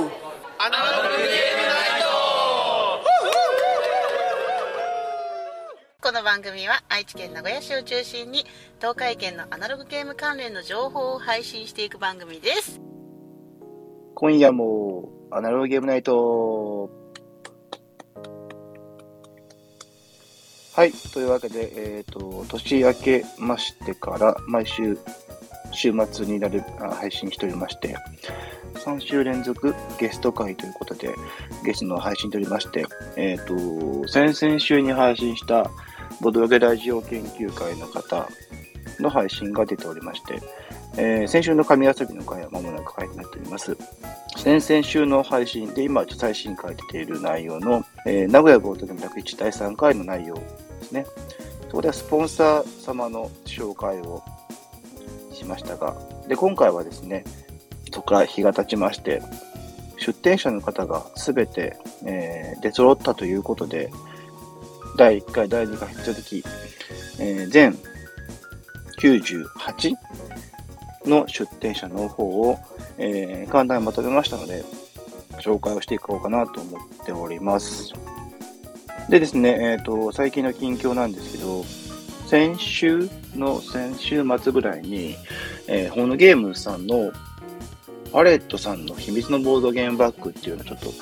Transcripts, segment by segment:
アナログゲームナイトこの番組は愛知県名古屋市を中心に東海圏のアナログゲーム関連の情報を配信していく番組です今夜もアナログゲームナイトはい。というわけで、えっ、と、年明けましてから、毎週、週末になる、配信しておりまして、3週連続ゲスト会ということで、ゲストの配信しておりまして、えっ、と、先々週に配信した、ボドゲラジオ研究会の方の配信が出ておりまして、えー先週の神遊びの回は間もなく回になっております。先々週の配信で今最新回出ている内容の、えー名古屋ボートゲーム101第3回の内容ですね。そこではスポンサー様の紹介をましたが、で、今回はですね、そこから日が経ちまして、出店者の方がすべて、えー出揃ったということで、第1回、第2回引き続き、えー全98の出店者の方を、えー簡単にまとめましたので、紹介をしていこうかなと思っております。でですね、えっ、と、最近の近況なんですけど、先週の先週末ぐらいに、えーホーヌゲームズさんのパレットさんの秘密のボードゲームバッグっていうのをちょっと、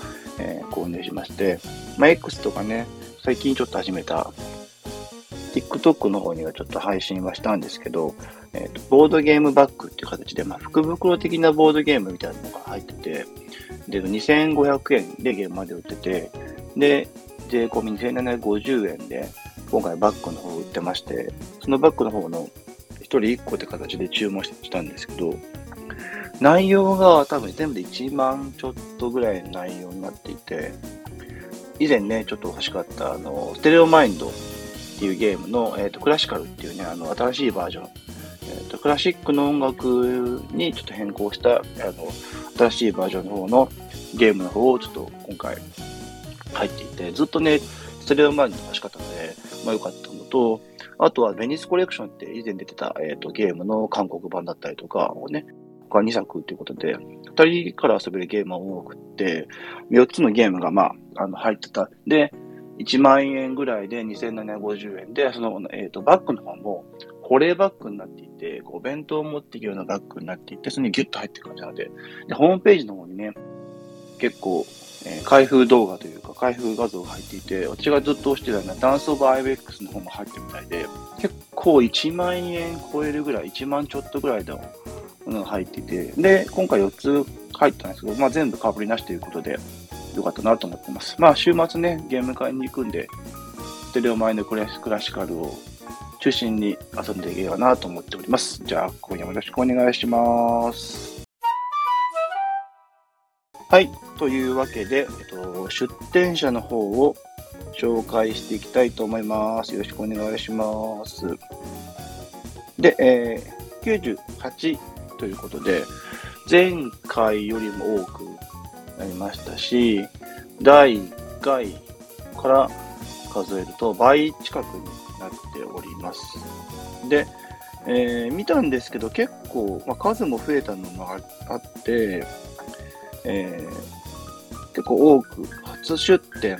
えー購入しまして、まあ、X とかね、最近ちょっと始めた TikTok の方にはちょっと配信はしたんですけど、えーとボードゲームバッグっていう形で、まあ、福袋的なボードゲームみたいなのが入ってて、で、2500円でゲームまで売ってて、で、税込み2750円で、今回バッグの方を売ってまして、そのバッグの方の1人1個って形で注文したんですけど、内容が多分全部で1万ちょっとぐらいの内容になっていて、以前ね、ちょっと欲しかった、あの、ステレオマインドっていうゲームの、えっ、と、クラシカルっていうね、あの、新しいバージョン。えっ、と、クラシックの音楽にちょっと変更した、あの、新しいバージョンの方のゲームの方をちょっと今回入っていて、ずっとね、ステレオマインド欲しかったので、まあ良かったのと、あとはベニスコレクションって以前出てた、えっ、と、ゲームの韓国版だったりとかをね、他2作ということで、2人から遊べるゲームが多くて、4つのゲームがまあ、あの、入ってた。で、1万円ぐらいで2750円で、その、えっ、と、バッグの方も、保冷バッグになっていて、お弁当を持っていくようなバッグになっていて、それにギュッと入っていく感じなので、で、ホームページの方にね、結構、えー開封動画というか、開封画像が入っていて、私がずっと押してたようなダンスオブアイベックスの方も入ってるみたいで、結構1万円超えるぐらい、1万ちょっとぐらいのものが入っていて、で、今回4つ入ったんですけど、まあ全部被りなしということで、よかったなと思ってます。まあ週末ね、ゲーム会に行くんで、ステレオマインドクラシクラシカルを中心に遊んでいければなと思っております。じゃあ、今夜もよろしくお願いします。はい。というわけで、えっと、出店者の方を紹介していきたいと思います。よろしくお願いします。で、えー、98ということで、前回よりも多くなりましたし、第1回から数えると倍近くになっております。で、えー見たんですけど結構、ま、数も増えたのもああって、えー結構多く初出店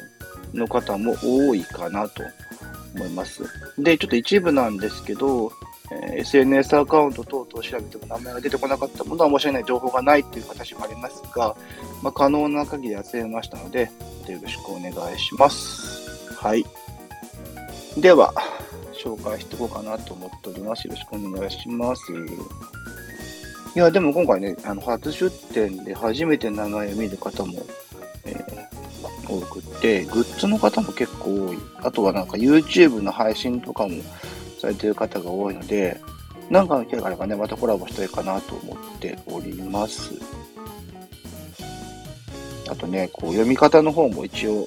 の方も多いかなと思います。で、ちょっと一部なんですけど、え SNS アカウント等々調べても名前が出てこなかったものは申し訳ない情報がないという形もありますが、まあ、可能な限り集めましたので、よろしくお願いします。はい。では、紹介していこうかなと思っております。よろしくお願いします。いや、でも今回ね、あの、初出店で初めて名前を見る方も、えー多くて、グッズの方も結構多い。あとはなんか YouTube の配信とかもされてる方が多いので、なんかの機会があればね、またコラボしたいかなと思っております。あとね、こう読み方の方も一応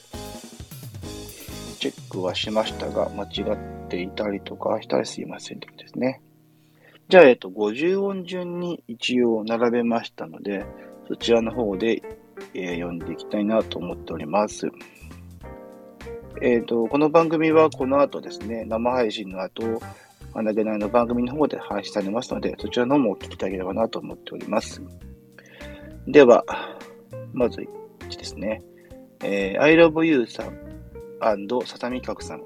チェックはしましたが、間違っていたりとかしたらすいませんということですね。じゃあ、えっと、50音順に一応並べましたので、そちらの方で、えー読んでいきたいなと思っております。えっ、と、この番組はこの後ですね、生配信の後、あなげないの番組の方で配信されますので、そちらの方も聞きたければなと思っております。では、まず1ですね。えー、I love you さんささみかくさん。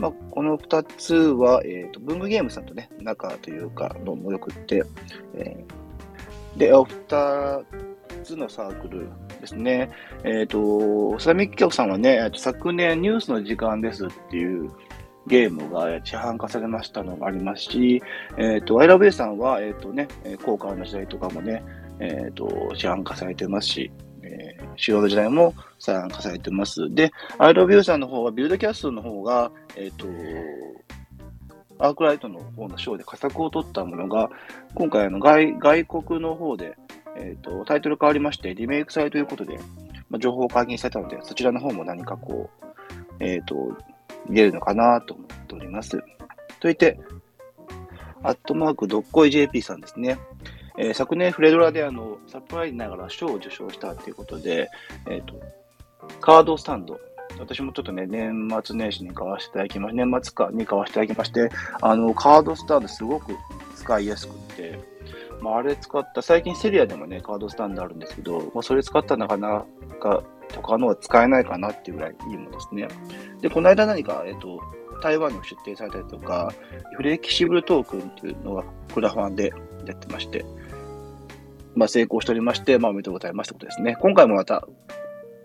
まあ、この2つは、えーと、文具ゲームさんとね、仲というか、のもよくって、えー、で、お2つのサークルですね。えっ、ー、と、ささみかくさんはね、昨年ニュースの時間ですっていうゲームが市販化されましたのがありますし、えっ、ー、と、アイラブエさんは、えっ、ー、とね、効果の時代とかもね、えっ、と、市販化されてますし、えー、主要の時代も参加されてます。で、アイロビューさんの方は、ビルドキャストの方が、えっ、ー、と、アークライトの方の賞で佳作を取ったものが、今回あの外外国の方で、えっ、ー、と、タイトル変わりまして、リメイクされということで、まあ、情報を解禁されたので、そちらの方も何かこう、えっ、ー、と、見れるのかなと思っております。といって、アットマークどっこい JP さんですね。えー、昨年フレドラであの、サプライズながら賞を受賞したということで、えっ、ー、と、カードスタンド。私もちょっとね、年末年始に買わせていただきまして、年末かに買わせていただきまして、あの、カードスタンドすごく使いやすくて、まあ、あれ使った、最近セリアでもね、カードスタンドあるんですけど、まあ、それ使ったらなかなか他のは使えないかなっていうぐらいいいものですね。で、この間何か、えっ、ー、と、台湾にも出展されたりとか、フレキシブルトークンっていうのがクラファンでやってまして、まあ、成功しておりまして、まあ、おめでとうございますということですね。今回もまた、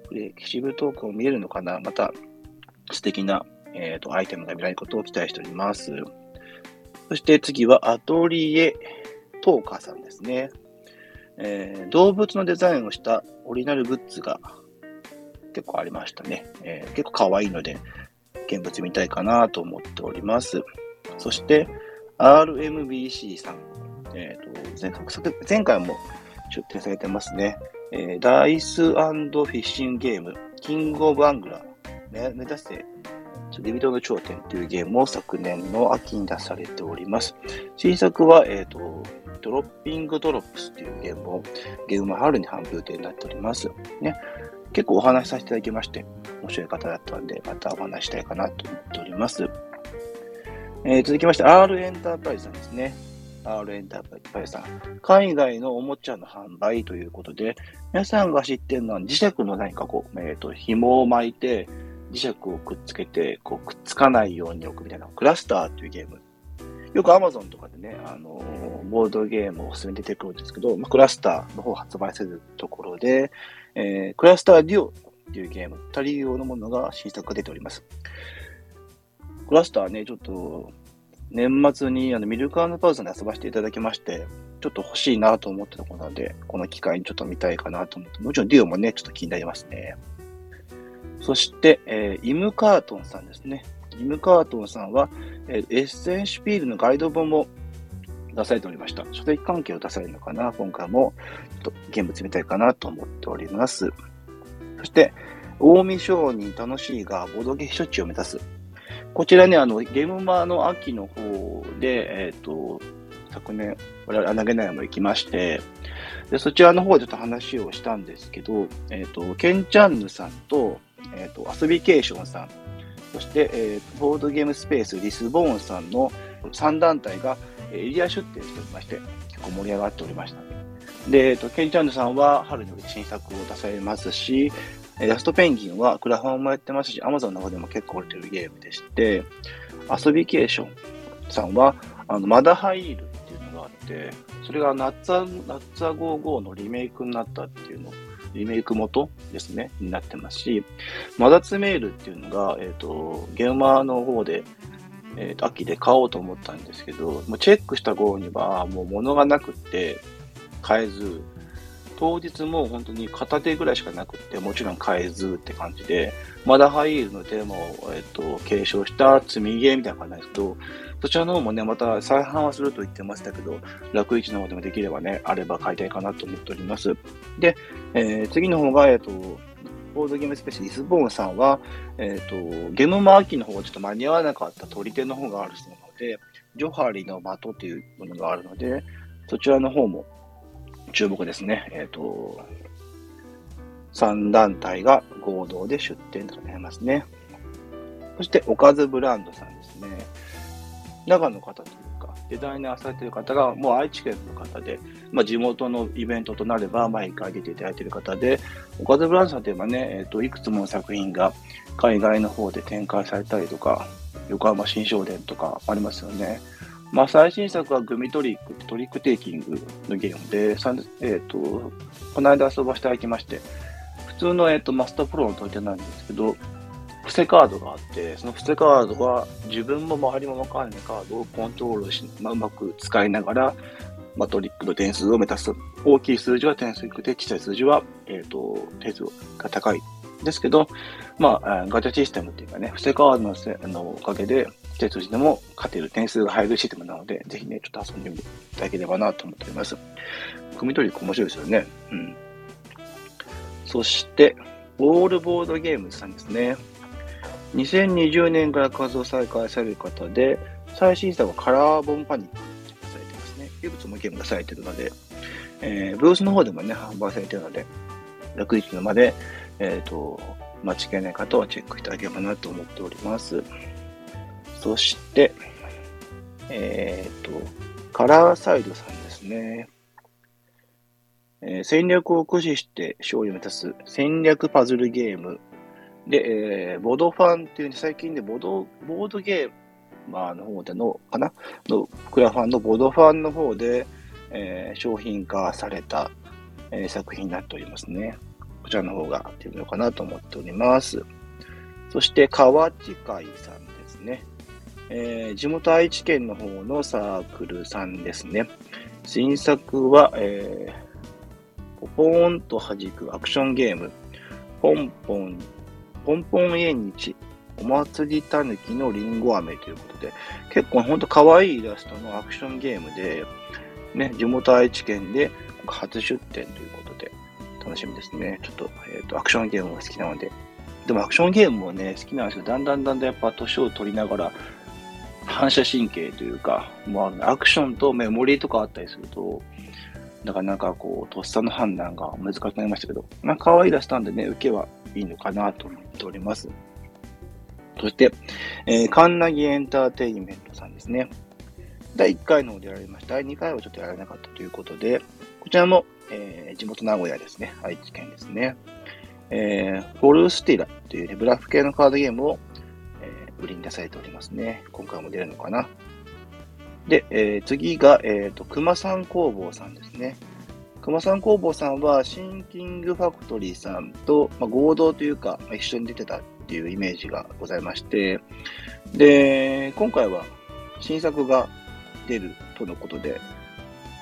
フレキシブトークンを見れるのかな？また、素敵な、えーと、アイテムが見られることを期待しております。そして次は、アトリエトーカーさんですね。えー、動物のデザインをしたオリジナルグッズが結構ありましたね。えー、結構可愛いので、現物見たいかなと思っております。そして、RMBC さん。えーと、前回も出展されてますね。えー、ダイスフィッシングゲーム、キングオブアングラー、目指せデビトの頂点というゲームを昨年の秋に出されております。新作は、えっ、ー、と、ドロッピングドロップスというゲームを、ゲームは春に販売予定になっております。ね。結構お話しさせていただきまして、面白い方だったんで、またお話したいかなと思っております。えー、続きまして、R エンタープライズさんですね。R エンタープライズさん。海外のおもちゃの販売ということで、皆さんが知ってるのは磁石の何かこう、えっ、ー、と、紐を巻いて、磁石をくっつけて、こう、くっつかないように置くみたいな、クラスターというゲーム。よく Amazon とかでね、あのー、ボードゲームをおすすめ出てくるんですけど、まあ、クラスターの方を発売するところで、えー、クラスターデュオっていうゲーム、二人用のものが新作が出ております。クラスターね、ちょっと、年末にあのミルクパウザで遊ばせていただきまして、ちょっと欲しいなと思ってたことなので、この機会にちょっと見たいかなと思って、もちろんデュオもね、ちょっと気になりますね。そして、えー、イムカートンさんですね。イムカートンさんは、えー、エッセンシュピールのガイド本も出されておりました。書籍関係を出されるのかな今回も、ちょっと現物見たいかなと思っております。そして、近江商人楽しいがボドゲ避暑地を目指す。こちらね、あの、ゲームマの秋の方で、えっ、ー、と、昨年、我々、投げないも行きまして、で、そちらの方でちょっと話をしたんですけど、えっ、ー、と、ケンチャンヌさんと、えっ、ー、と、遊びケーションさん、そして、えー、ボードゲームスペースリスボーンさんの3団体がエリア出店しておりまして、結構盛り上がっておりました。で、えっ、と、ケンチャンヌさんは春に新作を出されますし、ラストペンギンはクラファンもやってますし、アマゾンの中でも結構売れてるゲームでして、遊びケーションさんは、あの、マダハイールっていうのがあって、それがナッツァ、ナッツァ55のリメイクになったっていうの、リメイク元ですね、になってますし、マダツメールっていうのが、えっ、ー、と、ゲーマーの方で、えっ、ー、と、秋で買おうと思ったんですけど、もうチェックした頃には、もう物がなくって、買えず、当日も本当に片手ぐらいしかなくって、もちろん買えずって感じで、まだハイールのテーマを、えっと、継承した積みゲーみたいな感じなんですけど、そちらの方もね、また再販はすると言ってましたけど、楽市の方でもできればね、あれば買いたいかなと思っております。で、えー、次の方が、えっと、ボードゲームスペシャリスボーンさんは、えっ、と、ゲームマーキーの方がちょっと間に合わなかった取り手の方があるそうなので、ジョハリの的というものがあるので、そちらの方も注目ですね。えっ、ー、と、3団体が合同で出展となりますね。そして、おかずブランドさんですね。長野の方というか、デザイナーされてる方が、もう愛知県の方で、まあ、地元のイベントとなれば、毎回出ていただいている方で、おかずブランドさんといえばね、えっ、と、いくつもの作品が海外の方で展開されたりとか、横濱紳商伝とかありますよね。まあ、最新作はグミトリックトリックテイキングのゲームで、えっ、と、この間遊ばせていただきまして、普通の、えっ、と、マストフォローのトリテなんですけど、伏せカードがあって、その伏せカードは自分も周りも分からないカードをコントロールし、まあ、うまく使いながら、まあ、トリックの点数を目指す。大きい数字は点数低くて、小さい数字は、えっ、と、点数が高い。ですけど、まあ、あガチャシステムっていうかね、伏せカードのせのおかげで、手数字でも勝てる点数が入るシステムなので、ぜひね、ちょっと遊んでみていただければなと思っております。組み取り面白いですよね。うん。そして、オールボードゲームズさんですね。2020年から活動再開される方で、最新作はカラーボンパニックされてますね。いくつもゲームがされてるので、えーブースの方でもね、販売されてるので、楽市まで、えっ、と、間違いない方はチェックいただければなと思っております。そして、えっ、と、カラーサイドさんですね。えー戦略を駆使して勝利を目指す戦略パズルゲームで、えーボドファンっていうね、最近でボード、ボードゲーマーの方での、かな？の、クラファンのボドファンの方で、えー商品化された、え作品になっておりますね。こちらの方がっていうのかなと思っております。そして、河内会さんですね。えー地元愛知県の方のサークルさんですね。新作は、えーポポーンと弾くアクションゲーム、ポンポン、ポンポン縁日、お祭りたぬきのりんご飴ということで、結構ほんと可愛いイラストのアクションゲームで、ね、地元愛知県で初出店ということで、楽しみですね。ちょっと、えっ、と、アクションゲームが好きなので。でもアクションゲームもね、好きなんですけど、だんだんだんだんやっぱ年を取りながら、反射神経というか、まあ、アクションとメモリーとかあったりすると、なからなんかこう、とっさの判断が難しくなりましたけど、まあ、可愛いイラストなんでね、受けはいいのかなと思っております。そして、えー、カンナギエンターテインメントさんですね。第1回の方でやられました。第2回はちょっとやられなかったということで、こちらも、えー地元名古屋ですね。愛知県ですね。えーフォルスティラという、ね、ブラフ系のカードゲームを、売りに出されておりますね。今回も出るのかな。で、えー次が、えっ、と、熊さん工房さんですね。熊さん工房さんは、シンキングファクトリーさんと、まあ、合同というか、まあ一緒に出てたっていうイメージがございまして、で、今回は新作が出るとのことで、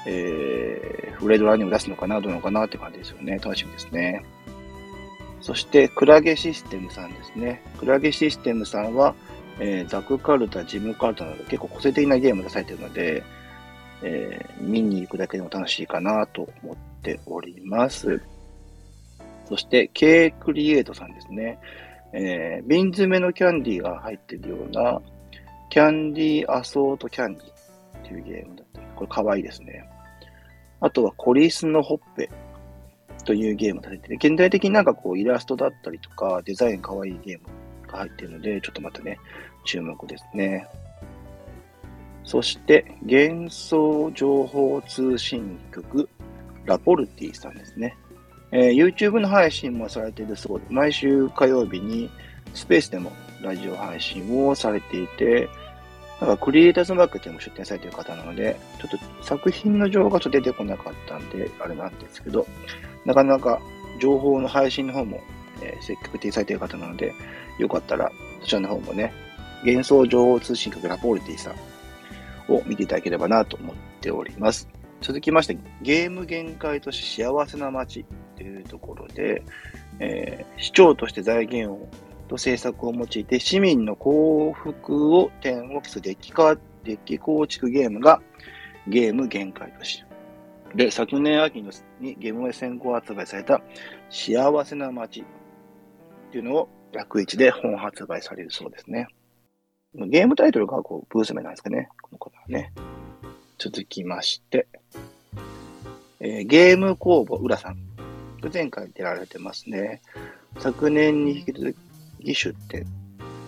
えー、フレードランにも出すのかな、どうのかなって感じですよね。楽しみですね。そして、クラゲシステムさんですね。クラゲシステムさんは、えーザクカルタ、ジムカルタなど結構個性的なゲームが出されているので、えー見に行くだけでも楽しいかなと思っております。そして、K クリエイトさんですね。えー瓶詰めのキャンディーが入っているような、キャンディーアソートキャンディーっていうゲームだったり、これ可愛いですね。あとは、コリスのほっぺというゲームが出てて、現代的になんかこうイラストだったりとか、デザイン可愛いゲームが入っているので、ちょっとまたね、注目ですね。そして、幻想情報通信局、ラポルティさんですね。えー YouTube の配信もされているそうで、毎週火曜日にスペースでもラジオ配信をされていて、なんかクリエイターズマーケットにも出展されている方なので、ちょっと作品の情報がちょっと出てこなかったんで、あれなんですけど、なかなか情報の配信の方も、えー積極的にされている方なので、よかったらそちらの方もね、幻想情報通信局ラポールティさんを見ていただければなと思っております。続きまして、ゲーム限界都市幸せな街というところで、えー市長として財源をと政策を用いて市民の幸福を点を競うデッキ化デッキ構築ゲームがゲーム限界都市。で、昨年秋にゲームで先行発売された幸せな街っていうのを楽市で本発売されるそうですね。ゲームタイトルがこうブース名なんですかね。この子はね。続きまして、えーゲーム工房浦さん。前回出られてますね。昨年に引き続き出店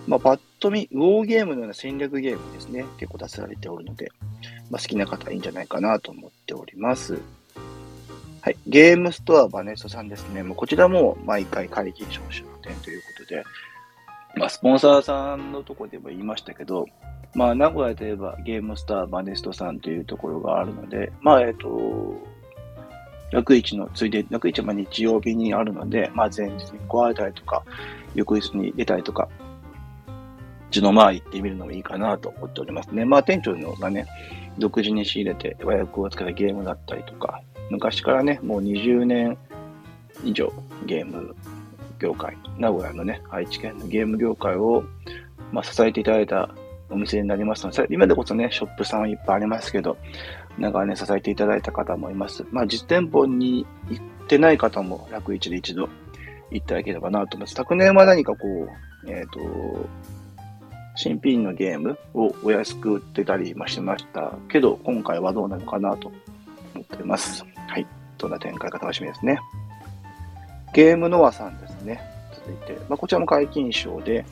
まあ、パッと見、ウォーゲームのような戦略ゲームですね。結構出されておるので、まあ、好きな方はいいんじゃないかなと思っております。はい。ゲームストアバネストさんですね。もうこちらも毎回会議招集店ということで、まあ、スポンサーさんのところでも言いましたけど、まあ、名古屋といえばゲームスターバネストさんというところがあるので、まあ、えっ、と、楽市のついで、楽市は日曜日にあるので、まあ、前日に来られたりとか、翌日に出たりとか、一度まあ行ってみるのもいいかなと思っておりますね。まあ店長のがね、独自に仕入れて和訳を使ったゲームだったりとか、昔からね、もう20年以上ゲーム業界、名古屋のね、愛知県のゲーム業界を、まあ、支えていただいたお店になりますので、今でこそね、ショップさんはいっぱいありますけど、長年支えていただいた方もいます。まあ実店舗に行ってない方も楽一で一度行っていただければなと思います。昨年は何かこう、えっ、と、新品のゲームをお安く売ってたりもしましたけど、今回はどうなのかなと思っています。はい。どんな展開か楽しみですね。ゲームノアさんですね。続いて、まあ、こちらも解禁賞で、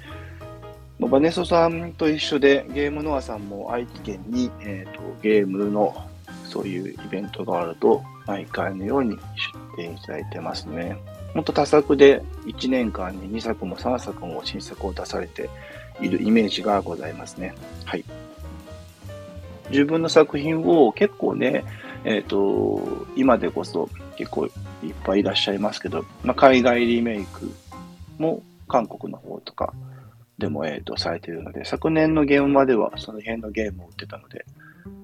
まあバネソさんと一緒で、ゲームノアさんも愛知県に、えーとゲームのそういうイベントがあると、毎回のように出展いただいてますね。もっと多作で1年間に2作も3作も新作を出されているイメージがございますね。はい。自分の作品を結構ね、えっ、と、今でこそ結構いっぱいいらっしゃいますけど、まあ、海外リメイクも韓国の方とかでも、えっ、と、されているので、昨年のゲームまではその辺のゲームを売ってたので、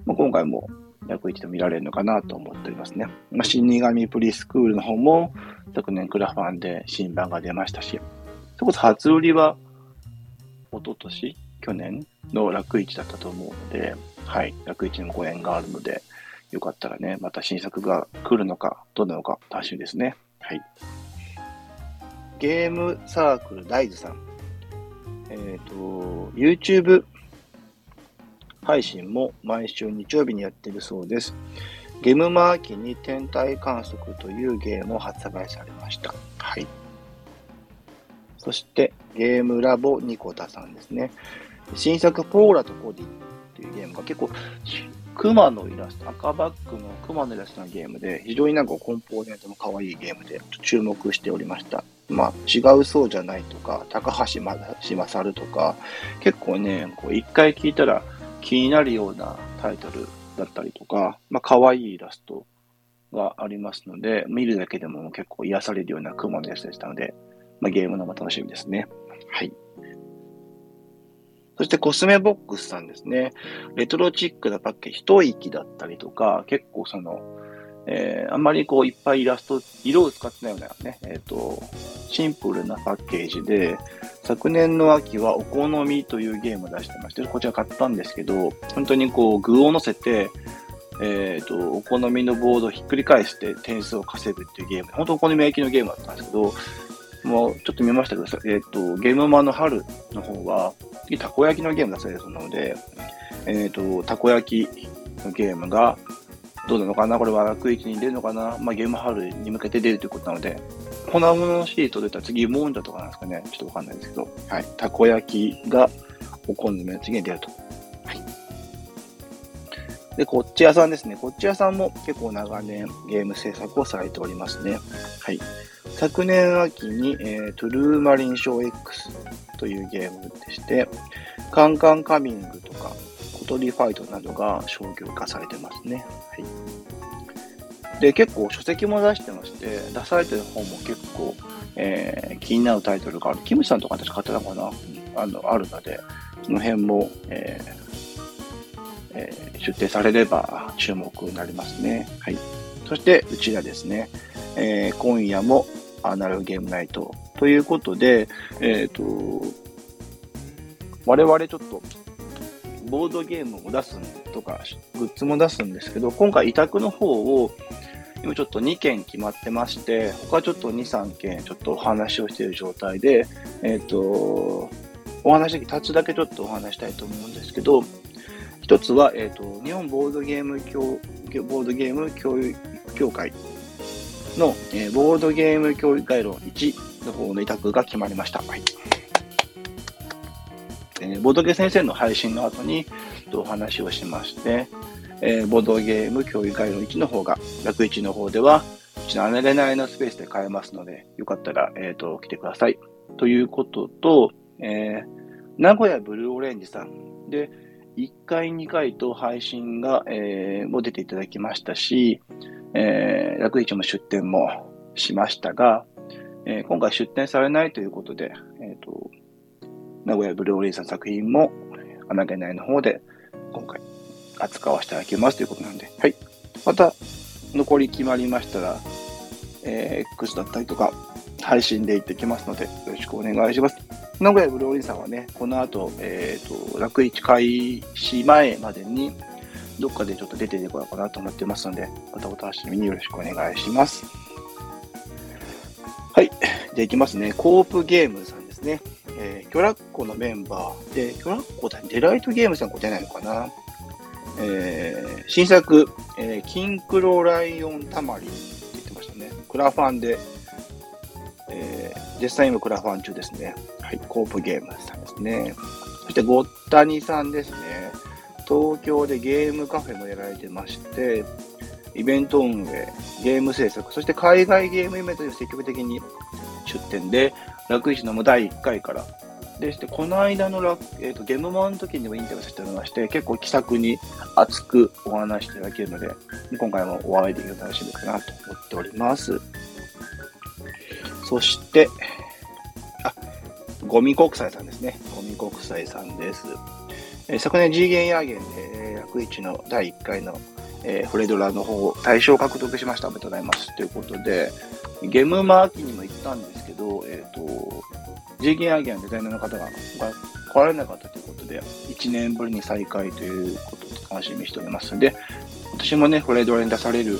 まあ、今回も約一で見られるのかなと思っておりますね。まあ、死神プリスクールの方も昨年クラファンで新版が出ましたし、それこそ初売りは一昨年去年の楽市だったと思うので、はい、楽市にもご縁があるので、よかったらね、また新作が来るのか、どうなのか楽しみですね。はい。ゲームサークルダイズさん。えっ、と、YouTube 配信も毎週日曜日にやっているそうです。ゲームマーキーに天体観測というゲームを発売されました。はい。そして、ゲームラボニコタさんですね。新作ポーラとコディというゲームが結構、クマのイラスト、赤バックのクマのイラストのゲームで、非常になんかコンポーネントの可愛いゲームで注目しておりました。まあ、違うそうじゃないとか、高橋勝とか、結構ね、こう一回聞いたら気になるようなタイトルだったりとか、まあ、可愛いイラストがありますので、見るだけでも結構癒されるような雲のやつでしたので、まあ、ゲームのも楽しみですね。はい。そしてコスメボックスさんですね。レトロチックなパッケージ、一息だったりとか、結構その、えー、あんまりこういっぱいイラスト、色を使ってないようなね、えっ、と、シンプルなパッケージで、昨年の秋はお好みというゲームを出してまして、こちら買ったんですけど、本当にこう具を乗せて、えっ、と、お好みのボードをひっくり返して点数を稼ぐっていうゲーム、本当お好み焼きのゲームだったんですけど、もうちょっと見ましたけど、えっ、と、ゲームマンの春の方は、たこ焼きのゲームだそうですので、えっ、と、たこ焼きのゲームが、どうなのかな？これは楽域に出るのかな？まあ、ゲーム春に向けて出るということなので、粉物シート出たら次、モンジャとかなんですかね？ちょっとわかんないですけど、はい。たこ焼きがお好みの次に出ると。はい。で、こっち屋さんですね。こっち屋さんも結構長年ゲーム制作をされておりますね。はい。昨年秋に、えー、トゥルーマリンショー X というゲームでして、カンカンカミングとか、コトリファイトなどが商業化されてますね。はい。で、結構書籍も出してまして、出されてる本も結構、えー、気になるタイトルがある。キムさんとか私買ってたのかなあの、あるので、その辺も、えーえー、出展されれば注目になりますね。はい。そして、うちらですね、えー、今夜もアナログゲームナイトということで、えっ、と、我々ちょっと、ボードゲームを出すとか、グッズも出すんですけど、今回委託の方を、今ちょっと2件決まってまして、他ちょっと2、3件ちょっとお話をしている状態で、えっ、と、お話、立つだけちょっとお話したいと思うんですけど、一つは、えっ、と、日本ボードゲーム協、ボードゲーム協協会の、えー、ボードゲーム教育概論1の方の委託が決まりました。はい。ボードゲー先生の配信の後にお話をしまして、えー、ボードゲーム競技会の1の方が、楽1の方では、うちの姉れないのスペースで買えますので、よかったら、えっ、ー、と、来てください。ということと、えー、名古屋ブルーオレンジさんで、1回、2回と配信が、えー、も出ていただきましたし、えー、楽市も出展もしましたが、えー、今回出展されないということで、えっ、ー、と、名古屋ブルーオレンさん作品も、穴げないの方で、今回扱わせていただきますということなんで、はい。また、残り決まりましたら、えー、X だったりとか、配信で行ってきますので、よろしくお願いします。名古屋ブローリンさんはね、この後、えっ、ー、と、楽市開始前までに、どっかでちょっと出ていこうかなと思ってますので、またお楽しみによろしくお願いします。はい。じゃあ行きますね。コープゲームさんですね。キョラッコのメンバーで、キョラッコだ、デライトゲームさんこれじゃないのかな？えー、新作、えー、キンクロライオンタマリンって言ってましたね。クラファンで、えー、実際今クラファン中ですね。はい、コープゲームさんですね。そしてゴッタニさんですね。東京でゲームカフェもやられてまして、イベント運営、ゲーム制作、そして海外ゲームイベントに積極的に出展で、楽石のも第1回からでして、この間のラ、えーと、ゲームマンの時にもインタビューさせてもらいまして、結構気さくに熱くお話していただけるので、今回もお会いできるの楽しみかなと思っております。そして、あ、ゴミ国際さんですね。ゴミ国際さんです。えー、昨年 G ゲンヤーゲンで、えー、楽市の第1回の、えー、フレドラの方、大賞獲得しました。おめでとうございます。ということで、ゲームマーキにも行ったんですけど、えっ、ー、と、J ゲンアギアンデザイナーの方が来られなかったということで、1年ぶりに再開ということで楽しみにしておりますので、私もね、フレードラに出される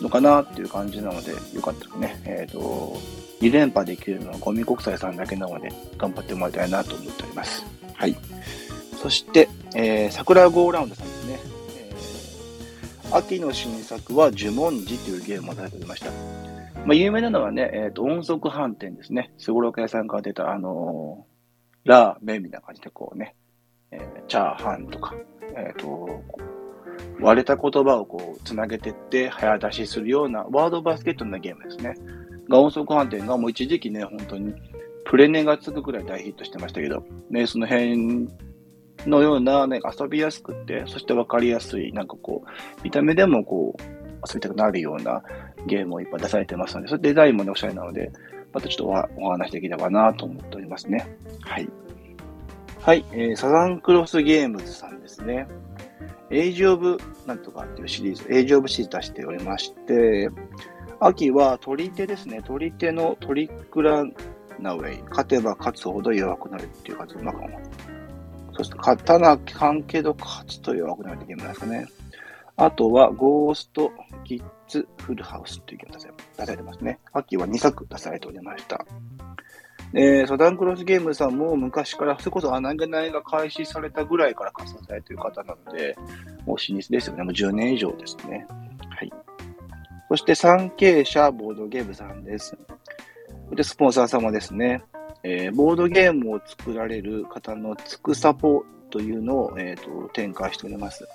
のかなっていう感じなので、よかったらね、えっ、ー、と、2連覇できるのはゴミ国際さんだけなので、頑張ってもらいたいなと思っております。はい。そして、えー、桜ゴーラウンドさんですね。えー、秋の新作は呪文字というゲームを出ておりました。まあ、有名なのはね、え、ー、と、音速飯店ですね。すごろく屋さんから出た、あのー、ラーメンみたいな感じでこうね、えー、チャーハンとか、えっ、と、割れた言葉をこう、つなげてって、早出しするような、ワードバスケットのゲームですね。が音速飯店がもう一時期ね、本当に、プレ値がつくくらい大ヒットしてましたけど、ね、その辺のような、ね、遊びやすくて、そしてわかりやすい、なんかこう、見た目でもこう、遊びたくなるようなゲームをいっぱい出されてますので、それデザインもね、おしゃれなので、またちょっとお話できればなと思っておりますね。はい。はい、えー、サザンクロスゲームズさんですね。エイジオブなんとかっていうシリーズ、エイジオブシリーズ出しておりまして、秋は取り手ですね。取り手のトリックランナウェイ。勝てば勝つほど弱くなるっていう感じの中も。そして、勝たなきゃけど勝つと弱くなるってゲームなんですかね。あとは、ゴーストキッズフルハウスというゲーム出されてますね。秋は2作出されておりました。えサダンクロスゲームさんも昔から、それこそ穴げないが開始されたぐらいから活動されている方なので、もう老舗ですよね。もう10年以上ですね。はい。そして産経社ボードゲームさんです。で、スポンサー様ですね。えー、ボードゲームを作られる方のつくサポというのを、えーと展開しております。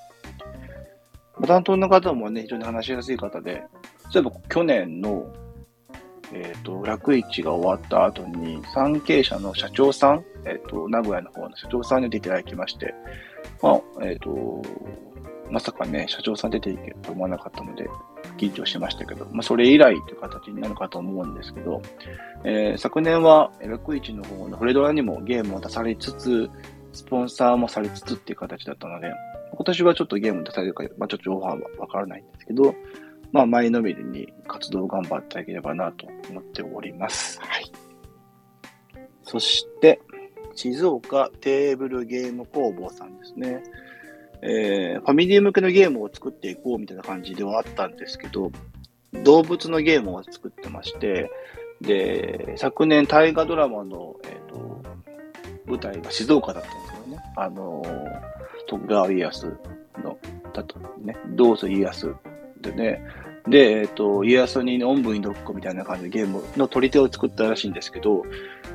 担当の方もね、非常に話しやすい方で、例えば去年の、えっ、ー、と、楽市が終わった後に、産経社の社長さん、えっ、ー、と、名古屋の方の社長さんに出ていただきまして、まあ、えっ、ー、と、まさかね、社長さん出ていけると思わなかったので、緊張しましたけど、まあ、それ以来という形になるかと思うんですけど、えー、昨年は楽市の方のフレドラにもゲームを出されつつ、スポンサーもされつつっていう形だったので、今年はちょっとゲーム出されるか、まあ、ちょっと情報はわからないんですけど、まあ、前のめりに活動を頑張ってあげればなと思っております。はい。そして、静岡テーブルゲーム工房さんですね。えー、ファミリー向けのゲームを作っていこうみたいな感じではあったんですけど、動物のゲームを作ってまして、で、昨年大河ドラマの、えっ、ー、と、舞台が静岡だったんですよね。あのー徳川家康の、だとね、どうぞ家康でね、で、えっ、ー、と、家康に、おんぶにどっこみたいな感じでゲームの取り手を作ったらしいんですけど、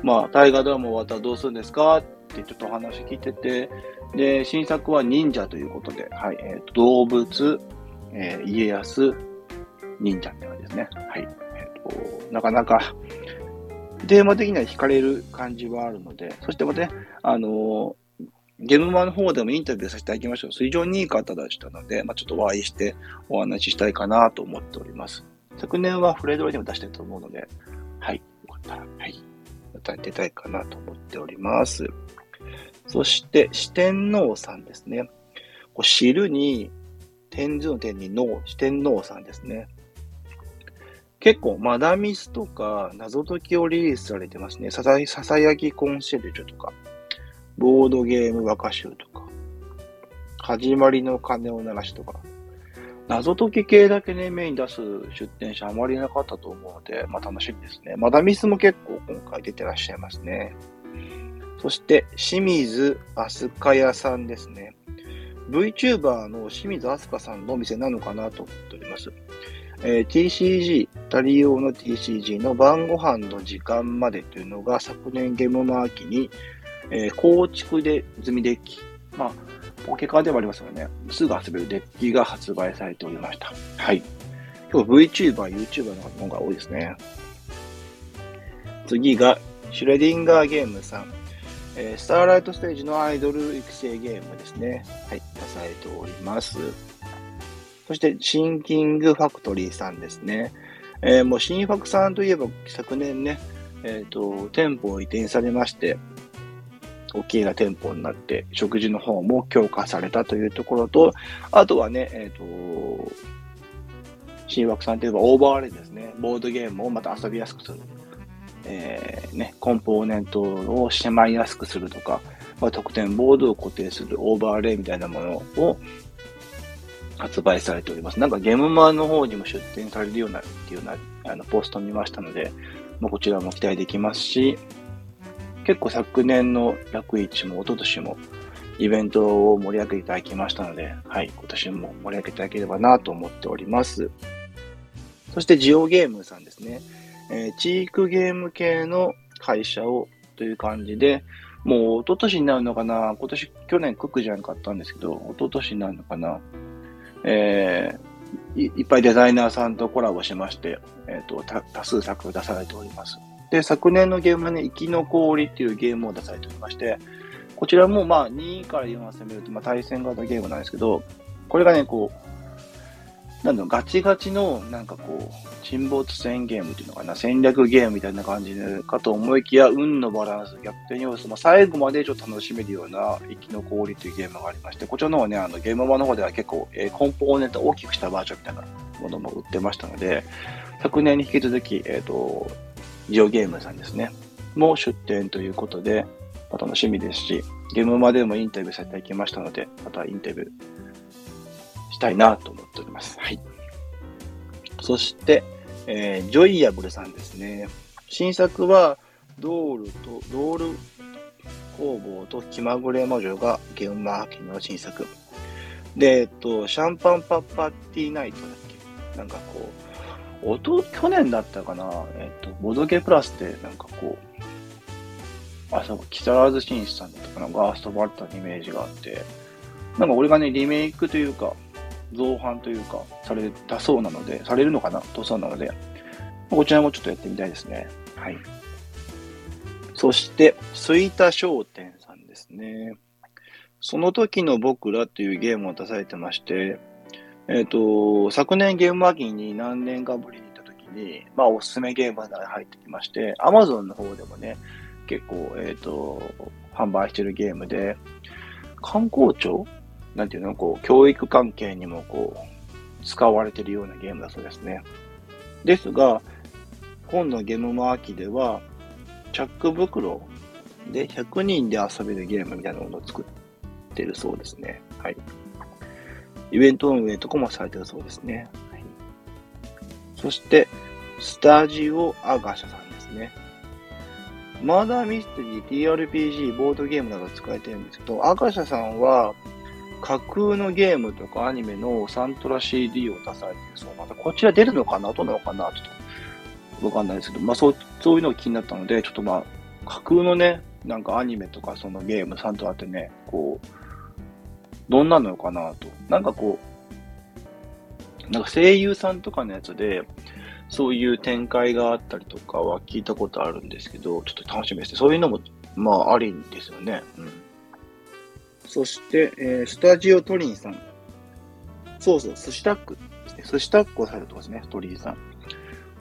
まあ、大河ドラマ終わったらどうするんですかってちょっとお話聞いてて、で、新作は忍者ということで、はい、えっ、と、動物、えー、家康、忍者って感じですね。はい。えっ、と、なかなか、テーマ的には惹かれる感じはあるので、そしてまたね、あのゲームマの方でもインタビューさせていただきました非常にいい方でしたので、まあ、ちょっとお会いしてお話ししたいかなと思っております。昨年はフレードレでも出してると思うので、はい、よかったら、はい、また出たいかなと思っております。そして、四天王さんですね。こう知るに、天図の天に脳、四天王さんですね。結構、マダミスとか、謎解きをリリースされてますね。ささやきコンシェルジュとか、ボードゲーム和歌集とか、始まりの鐘を鳴らしとか、謎解き系だけね、メイン出す出店者あまりなかったと思うので、まあ楽しみですね。マダミスも結構今回出てらっしゃいますね。そして、清水飛鳥屋さんですね。VTuber の清水飛鳥さんのお店なのかなと思っております。えー、TCG、二人用の TCG の晩ご飯の時間までというのが昨年ゲームマーキに、えー、構築で済みデッキ、まあ、ポケカーではありますよね。すぐ遊べるデッキが発売されておりました。はい。今日 VTuber、YouTuber の方が多いですね。次が、シュレディンガーゲームさん。えー、スターライトステージのアイドル育成ゲームですね。はい、出されております。そして、シンキングファクトリーさんですね。えー、もう新ファクさんといえば昨年ね、えっ、ー、と、店舗を移転されまして、大きな店舗になって、食事の方も強化されたというところと、あとはね、えっ、ー、と、新枠さんといえばオーバーレイですね。ボードゲームをまた遊びやすくする。えー、ね、コンポーネントをしまいやすくするとか、まあ、特典ボードを固定するオーバーレイみたいなものを発売されております。なんかゲームマーの方にも出展されるようなっていうようなあのポストを見ましたので、まあ、こちらも期待できますし、結構昨年の約1も一昨年もイベントを盛り上げていただきましたので、はい、今年も盛り上げていただければなと思っております。そしてジオゲームさんですね。えー、チークゲーム系の会社をという感じで、もう一昨年になるのかな今年、去年クックじゃん買ったんですけど、一昨年になるのかなえー、いっぱいデザイナーさんとコラボしまして、えっ、ー、と、多数作出されております。で、昨年のゲームはね、生き残りっていうゲームを出されておりまして、こちらもまあ2から4を攻めると、まあ、対戦型ゲームなんですけど、これがね、こう、なん、ガチガチの、なんかこう、沈没戦ゲームっていうのかな、戦略ゲームみたいな感じかと思いきや、運のバランス、逆転要素、まあ、最後までちょっと楽しめるような、生き残りというゲームがありまして、こちらの方はね、あのゲーム版の方では結構、えー、コンポーネントを大きくしたバージョンみたいなものも売ってましたので、昨年に引き続き、えっ、ー、と、ジオゲームさんですね、も出展ということで、ま楽しみですし、ゲームまでもインタビューさせていただきましたので、またインタビューしたいなと思っております。はい。そして、えー、ジョイヤブルさんですね。新作は、ドールと、ドール工房と気まぐれ魔女がゲームマーケの新作。で、えっと、シャンパンパッパーティーナイトだっけ？なんかこう、音、去年だったかな？えっと、ボドゲプラスでなんかこう、あ、そうか、木更津紳士さんだったかな？ガーストバッターのイメージがあって、なんか俺がね、リメイクというか、造反というか、されたそうなので、されるのかな？とそうなので、こちらもちょっとやってみたいですね。はい。そして、吹田商店さんですね。その時の僕らっていうゲームを出されてまして、えっ、と、昨年ゲームマギに何年かぶりに行った時に、まあおすすめゲームが入ってきまして、Amazon の方でもね、結構、えっ、ー、と、販売してるゲームで、観光庁？なんていうの、こう、教育関係にもこう、使われてるようなゲームだそうですね。ですが、今度のゲームマーキでは、チャック袋で100人で遊べるゲームみたいなものを作ってるそうですね。はい。イベント運営とかもされてるそうですね。はい、そして、スタジオアガシャさんですね。マーダーミステリー、TRPG、ボードゲームなど使えてるんですけど、アガシャさんは、架空のゲームとかアニメのサントラ CD を出されてるそう。またこちら出るのかなどうなのかなちょっとわかんないですけど、まあそう、そういうのが気になったので、ちょっとまあ、架空のね、なんかアニメとかそのゲームさんとあってね、こう、どんなのかなと。なんかこう、なんか声優さんとかのやつで、そういう展開があったりとかは聞いたことあるんですけど、ちょっと楽しみですね。そういうのも、まあ、ありですよね。うん。そして、えースタジオトリンさん。そうそう、寿司タック。寿司タックをされるとこですね、トリンさん。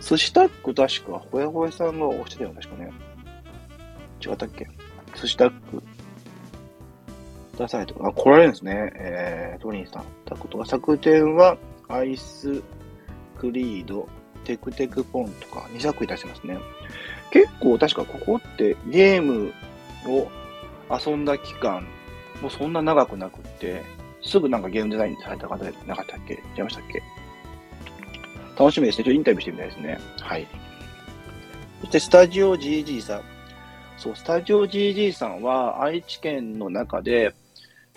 寿司タック確か、ほやほやさんが押してたよね、確かね。違ったっけ？寿司タック出されてあ、来られるんですね。えー、トリンさん。タクとか、作展は、アイスクリード、テクテクポンとか2作いたしますね。結構確かここってゲームを遊んだ期間もうそんな長くなくって、すぐなんかゲームデザインされた方じゃなかったっけ？違いましたっけ？楽しみですね。ちょっとインタビューしてみたいですね。はい。そしてスタジオ GG さん。そう、スタジオ GG さんは愛知県の中で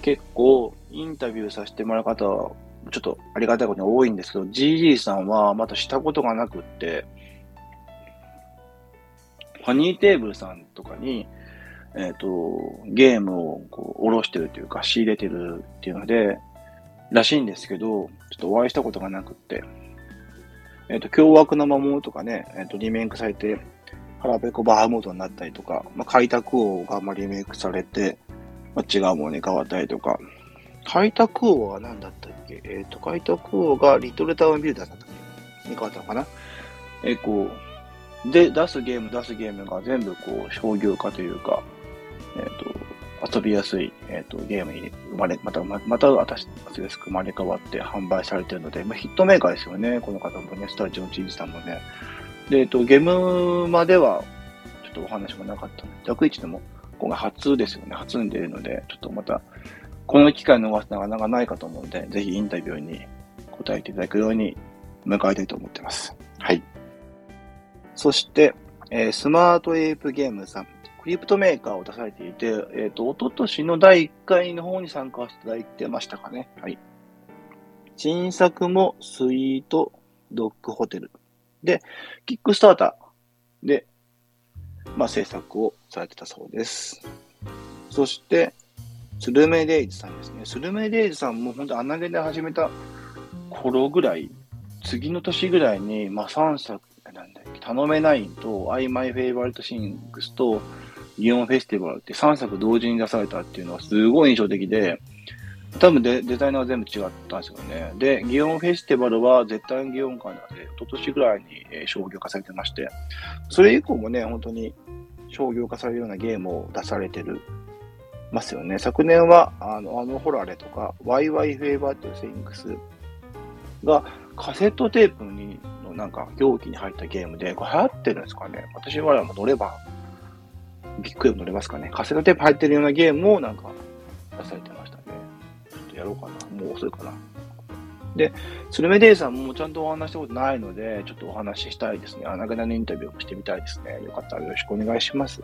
結構インタビューさせてもらう方はちょっとありがたいことに多いんですけど、GG さんはまたしたことがなくって、ファニーテーブルさんとかに、えっ、と、ゲームをこう、下ろしてるというか、仕入れてるっていうので、らしいんですけど、ちょっとお会いしたことがなくって、えっ、と、凶悪な魔物とかね、えっ、と、リメイクされて、腹ペコバームートになったりとか、まあ、開拓王がまリメイクされて、まあ、違うものに変わったりとか、開拓王は何だったっけ？えっ、と、開拓王がリトルタウンビルダーだったっけ？に変わったのかな？えーこう、で、出すゲーム、出すゲームが全部こう、商業化というか、えっ、と、遊びやすい、えっ、と、ゲームに生まれ、また、また私、私です生まれ変わって販売されてるので、まあ、ヒットメーカーですよね、この方もね、スタジオのチーズさんもね。で、えっ、と、ゲームまでは、ちょっとお話もなかったので、逆位置でも、今回初ですよね、初に出るので、ちょっとまた、この機会逃すなかなかないかと思うので、ぜひインタビューに答えていただくように向かいたいと思ってます。はい。そして、えースマートエイプゲームさん、クリプトメーカーを出されていて、えっ、と、一昨年の第1回の方に参加していただいてましたかね。はい。新作もスイートドッグホテル。で、キックスターターで、まあ、制作をされてたそうです。そして、スルメデイズさんですね。スルメデイズさんも本当穴毛で始めた頃ぐらい、次の年ぐらいに、まあ、3作、なんだっけ、頼めないと、アイマイフェイバリットシングスと、ギオンフェスティバルって3作同時に出されたっていうのはすごい印象的で、多分デデザイナーは全部違ったんですよね。で、ギオンフェスティバルは絶対ギオン館で、一昨年ぐらいに商業化されてまして、それ以降もね、本当に商業化されるようなゲームを出されてる、ますよね。昨年は、あの、あのホラーレとか、ワイワイフェイバーというシングスがカセットテープにのなんか容器に入ったゲームで、これ流行ってるんですかね私はも乗れば、ビッグウェブ乗れますかねカセットテープ入ってるようなゲームをなんか出されてましたね。ちょっとやろうかな。もう遅いかな。で、スルメデイさんもちゃんとお話したことないので、ちょっとお話ししたいですね。穴毛のインタビューをしてみたいですね。よかったらよろしくお願いします。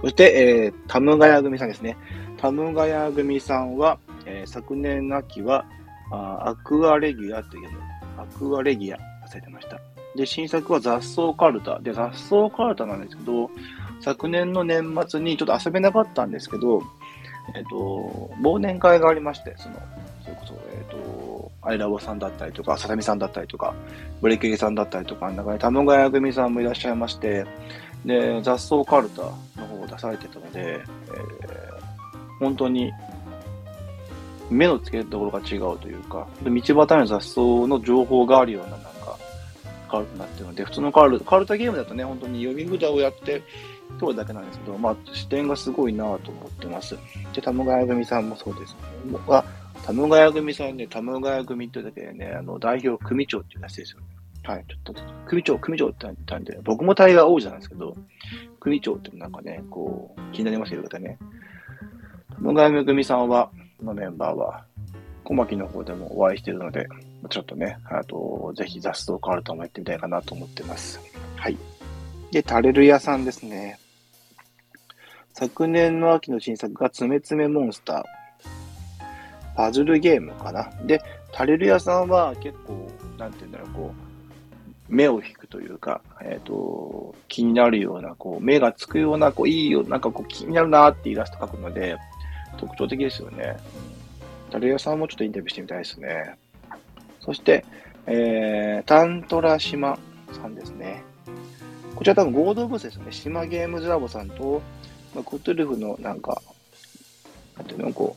そして、えー、タムガヤ組さんですね。タムガヤ組さんは、えー昨年秋はあアクアレギアというゲーム、アクアレギュアされてました。で、新作は雑草カルタ。で、雑草カルタなんですけど、昨年の年末にちょっと遊べなかったんですけど、えっ、と、忘年会がありまして、その、それこそ、えっ、と、アイラボさんだったりとか、ささみさんだったりとか、ブレケゲさんだったりとかの、中にタムガヤ組さんもいらっしゃいまして、で、雑草カルタの方を出されてたので、えー本当に目の付けどころが違うというか、道端の雑草の情報があるようななんかカルタになってるので、普通のカルカルタゲームだとね、本当に読み札をやって通るだけなんですけど、まあ視点がすごいなと思ってます。で、タムガヤ組さんもそうですね。あ、タムガヤ組さんね、タムガヤ組ってだけでね、あの、代表組長っていうらしいですよね。はい、ちょっと、組長、組長って言ったんで、僕もタイガー王子なんですけど、組長ってなんかね、こう、気になりますよ、方ね。野上めぐみさんは、のメンバーは、小牧の方でもお会いしてるので、ちょっとね、あと、ぜひ雑草カルタもやってみたいかなと思ってます。はい。で、タレル屋さんですね。昨年の秋の新作が、つめつめモンスター。パズルゲームかな。で、タレル屋さんは結構、なんて言うんだろう、こう目を引くというか、えっ、と、気になるような、こう、目がつくような、こう、いいよ、なんかこう、気になるなってイラスト描くので、特徴的ですよね。タレル屋さんもちょっとインタビューしてみたいですね。そして、えー、タントラ島さんですね。こちら多分合同ブースですね。島ゲームズラボさんと、まあ、クトゥルフのなんか、なんていうの、こ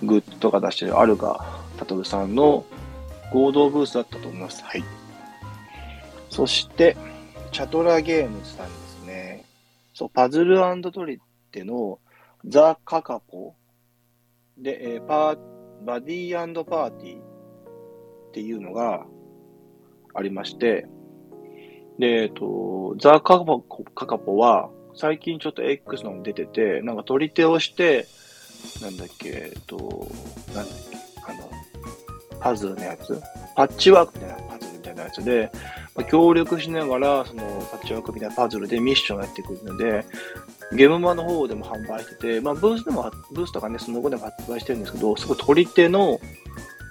う、グッズとか出してるアルガ・タトルさんの合同ブースだったと思います。はい。そして、チャトラゲームズさんですね。そう、パズルトリッテのザ・カカポで、えーパー、バディパーティーっていうのがありまして、で、えっと、ザ・カカポカカポは、最近ちょっと X のに出てて、なんか取り手をして、なんだっけ、えっと、なんだっけ、あの、パズルのやつ。パッチワークみたいなパズルみたいなやつで、まあ、協力しながら、そのパッチワークみたいなパズルでミッションをやっていくので、ゲームマの方でも販売してて、まあ、ブースでも、ブースとかね、その後でも発売してるんですけど、すごい取り手の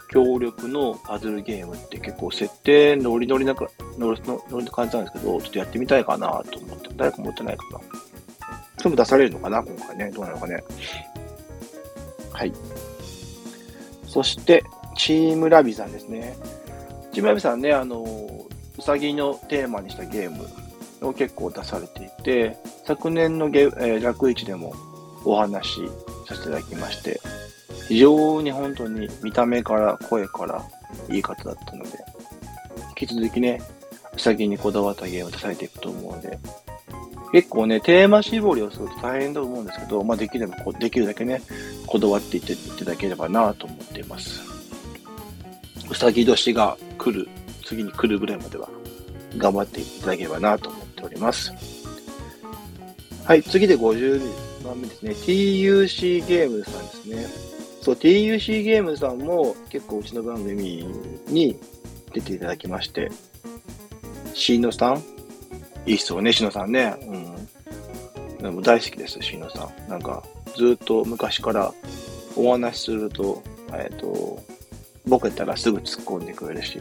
協力のパズルゲームって結構設定ノリノリなか、ノリノリの感じなんですけど、ちょっとやってみたいかなと思って、誰か持ってないかな。それも出されるのかな今回ね。どうなのかね。はい。そして、チームラビさんですね。チームラビさんね、あの、うさぎのテーマにしたゲームを結構出されていて、昨年のゲ、えー、楽市でもお話しさせていただきまして、非常に本当に見た目から声からいい方だったので、引き続きね、うさぎにこだわったゲームを出されていくと思うので、結構ね、テーマ絞りをすると大変だと思うんですけど、まあできればこ、できるだけね、こだわっていっていただければなと思っています。うさぎ年が来る、次に来るぐらいまでは頑張っていただければなと思っております。はい、次で50番目ですね。TUC ゲームさんですね。そう、TUC ゲームさんも結構うちの番組に出ていただきまして、シーノさん？いいっすよね、シーノさんね。うん。でも大好きです、シーノさん。なんか、ずっと昔からお話しすると、えっ、と、ボケたらすぐ突っ込んでくれるし、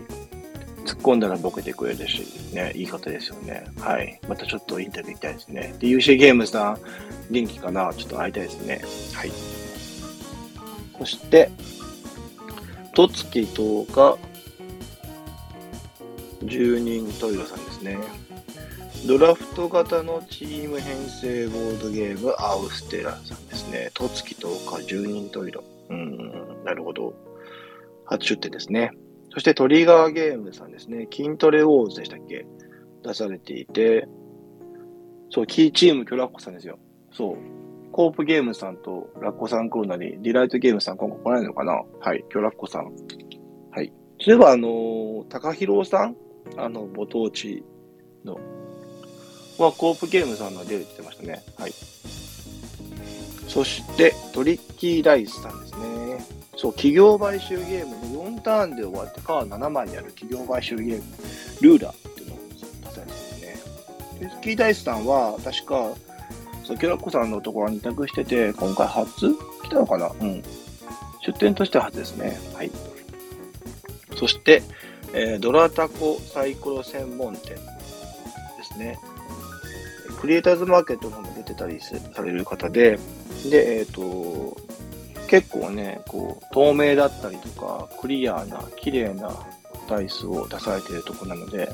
突っ込んだらボケてくれるし、ね、いい方ですよね。はい。またちょっとインタビュー行きたいですね。で、UC ゲームさん、元気かな？ちょっと会いたいですね。はい。そして、とつきとか、10人トイロさんですね。ドラフト型のチーム編成ボードゲーム、アウステラさんですね。とつきとか、10人トイロ。うん、なるほど。初出展ですね。そしてトリガーゲームさんですね。筋トレウォーズでしたっけ？出されていて、そう、キーチームキョラッコさんですよ。そう。コープゲームさんとラッコさん来るのに、ディライトゲームさん今後来ないのかな？はい、キョラッコさん。はい。そういえば、あのー、高弘さんあの、ご当地の、はコープゲームさんの出るって言ってましたね。はい。そして、トリッキーライスさんですね。そう、企業買収ゲームで4ターンで終わって、カー7枚にある企業買収ゲーム、ルーラーっていうのを出されてますね。トリッキーライスさんは、確か、そう、キラッコさんのところに委託してて、今回初来たのかな？うん。出店としては初ですね。はい。そして、えードラタコサイコロ専門店ですね。クリエイターズマーケットの方も出てたりされる方で、で、えっ、と、結構ね、こう、透明だったりとか、クリアな、綺麗なダイスを出されているところなので、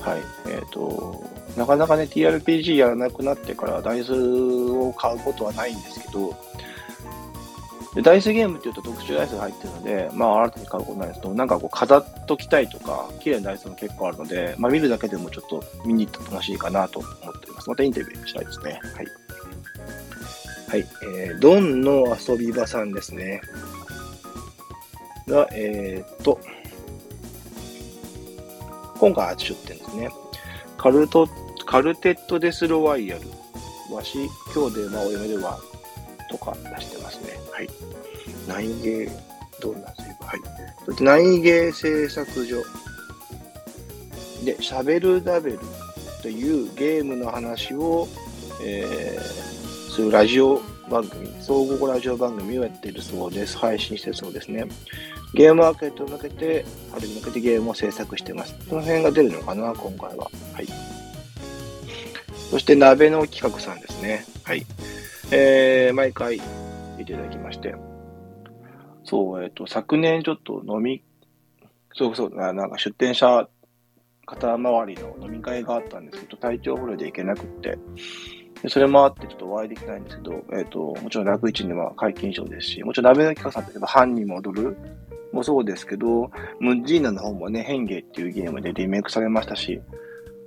はい、えっ、と、なかなかね、TRPG やらなくなってからダイスを買うことはないんですけど、でダイスゲームっていうと特殊ダイスが入ってるので、まあ、新たに買うことないですけど、なんかこう、飾っときたいとか、綺麗なダイスも結構あるので、まあ、見るだけでもちょっと見に行ったら楽しいかなと思っております。またインタビューしたいですね。はい。はい。えー、ドンの遊び場さんですね。が、えーっと、今回初出店ですね。カルト、カルテットデスロワイヤル。わし、今日で魔を読めるわ。とか出してますね。はい。内芸、どんなセーブはい。そして内芸製作所。で、しゃべるダベルというゲームの話を、えー、するラジオ番組、総合ラジオ番組をやっているそうです。配信してるそうですね。ゲームマーケットに向けて、春に向けてゲームを制作しています。その辺が出るのかな、今回は。はい。そして、鍋の企画さんですね。はい。えー、毎回いただきまして。そう、えっ、ー、と、昨年ちょっと飲み、そうそう、なんか出店者肩周りの飲み会があったんですけど、体調不良で行けなくって、それもあってちょっとお会いできないんですけど、えっ、ー、と、もちろん楽一には解禁賞ですし、もちろん鍋の企画さんといえば藩に戻るもそうですけど、ムッジーナの方もね、変芸っていうゲームでリメイクされましたし、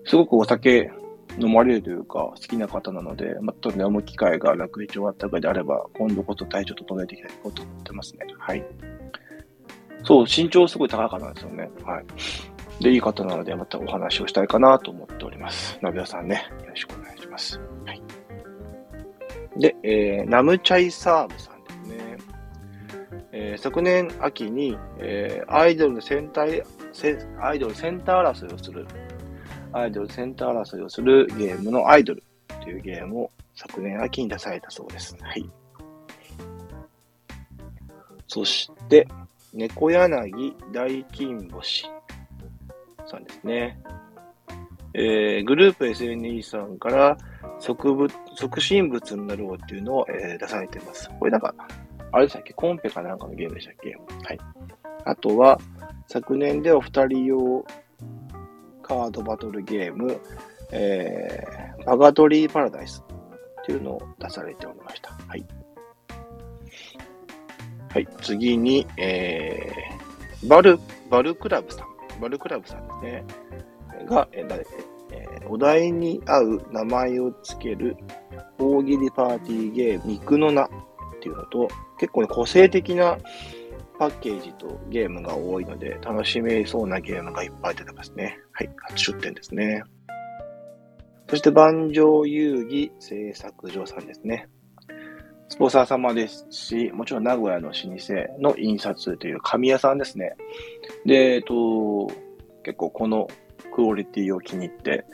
すごくお酒飲まれるというか、好きな方なので、また飲む機会が楽一終わったぐらいであれば、今度こそ体調整えていきたいと思ってますね。はい。そう、身長すごい高い方なんですよね。はい。で、いい方なので、またお話をしたいかなと思っております。ナビオさんね、よろしくお願いします。で、えー、ナムチャイサーブさんですね。えー、昨年秋に、えー、アイドルのセンター、アイドルセンター争いをする、アイドルセンター争いをするゲームのアイドルというゲームを昨年秋に出されたそうです。はい。そして、猫柳大金星さんですね。えー、グループ SNE さんから即物即身仏になろうっていうのを、えー、出されています。これなんか、あれでしたっけ？コンペかなんかのゲームでしたっけ？はい。あとは、昨年でお二人用カードバトルゲーム、えー、バガトリーパラダイスっていうのを出されておりました。はい。はい。次に、えー、バル、バルクラブさん。バルクラブさんですね。が、えーお題に合う名前を付ける大喜利パーティーゲーム、肉の名っていうのと、結構、ね、個性的なパッケージとゲームが多いので、楽しめそうなゲームがいっぱい出てますね。はい、初出店ですね。そして、万丈遊戯製作所さんですね。スポンサー様ですし、もちろん名古屋の老舗の印刷という紙屋さんですね。で、えっと、結構このクオリティを気に入って、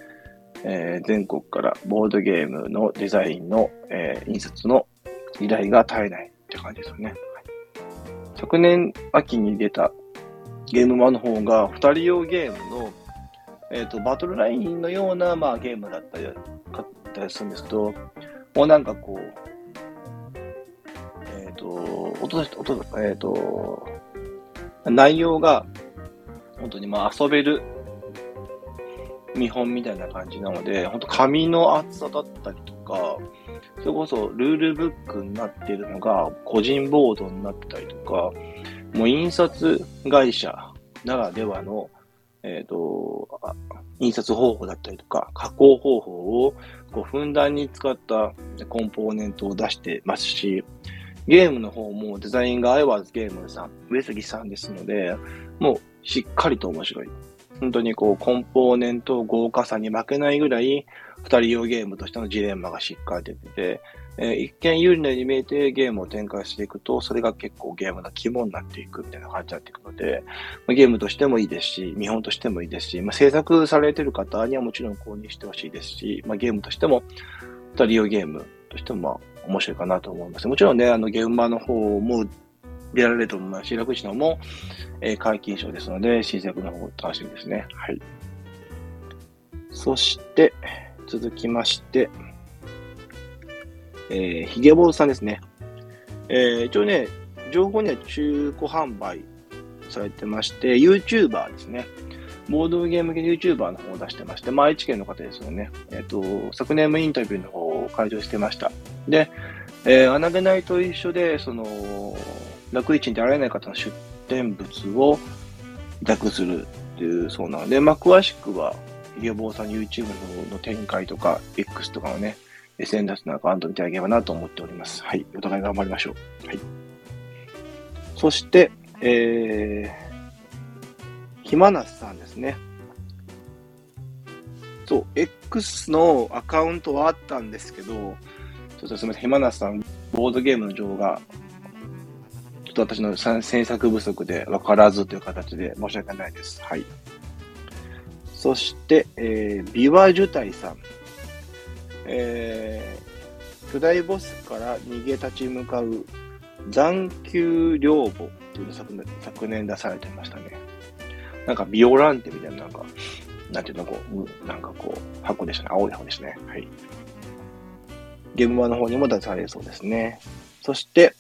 えー、全国からボードゲームのデザインの、えー、印刷の依頼が絶えないって感じですよね。はい、昨年秋に出たゲームマの方が二人用ゲームの、え、ー、と、バトルラインのような、まあ、ゲームだったり、買ったりするんですけど、もうなんかこう、えっと、音、音、えっ、ー、と、内容が、本当にまあ遊べる見本みたいな感じなので、本当紙の厚さだったりとか、それこそルールブックになっているのが個人ボードになってたりとか、もう印刷会社ならではの、えっ、ー、と、印刷方法だったりとか、加工方法をこうふんだんに使ったコンポーネントを出してますし、ゲームの方もデザインがアイワーズゲームさん、上杉さんですので、もうしっかりと面白い。本当にこう、コンポーネント豪華さに負けないぐらい、二人用ゲームとしてのジレンマがしっかり出てて、えー、一見有利なように見えてゲームを展開していくと、それが結構ゲームの肝になっていくみたいな感じになっていくので、まあ、ゲームとしてもいいですし、見本としてもいいですし、まあ、制作されてる方にはもちろん購入してほしいですし、まあ、ゲームとしても、二人用ゲームとしても、まあ、面白いかなと思います。もちろんね、あの、現場の方も出られると思いますし、楽市のも、えー、解禁賞ですので、新作の方楽しみですね。はい。そして、続きまして、えー、ヒゲボードさんですね。えー、一応ね、情報には中古販売されてまして、YouTuber ですね。ボードゲーム系 YouTuber の方を出してまして、まあ、愛知県の方ですよね。えっ、ー、と、昨年もインタビューの方を開場してました。で、えー、穴毛ないと一緒で、その、楽市に出られない方の出展物を委託するっていうそうなので、まあ、詳しくは、ひげぼうさん YouTube の展開とか、X とかのね、SNS のアカウント見てあげればなと思っております。はい。お互い頑張りましょう。はい。そして、えー、ひまなすさんですね。そう、X のアカウントはあったんですけど、ちょっとすみません、ひまなすさん、ボードゲームの情報が、と私の制作不足で分からずという形で申し訳ないです。はい。そして、えー、ビワジュタイさん。えー、巨大ボスから逃げ立ち向かう残丘両母というの昨年昨年出されてましたね。なんかビオランテみたいな、なんか、なんていうの、こう、なんかこう、箱でしたね。青い箱ですね。はい。ゲーム版の方にも出されそうですね。そして、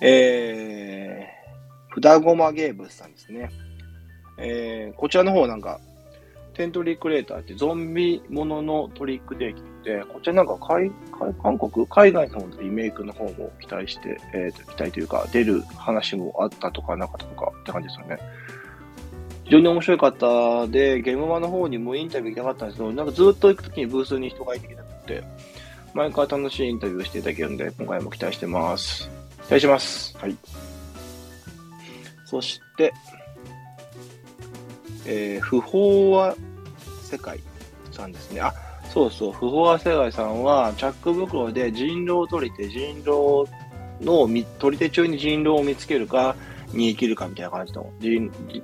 えー、ふだごまゲームズさんですね。えー、こちらの方なんか、テントリークレーターってゾンビもののトリックできて、こちらなんか海海韓国、海外の方のリメイクの方も期待して、えー、と期待というか、出る話もあったとかなかったとかって感じですよね。非常に面白かったで、ゲームマの方にもインタビュー行きたかったんですけど、なんかずっと行くときにブースに人がいてきなくて、毎回楽しいインタビューをしていただけるんで、今回も期待してます。期待します。はい。そして、えー、不法は世界さんですね。あ、そうそう、不法は世界さんは、チャック袋で人狼を取りて、人狼の、取り手中に人狼を見つけるか、逃げ切るかみたいな感じの、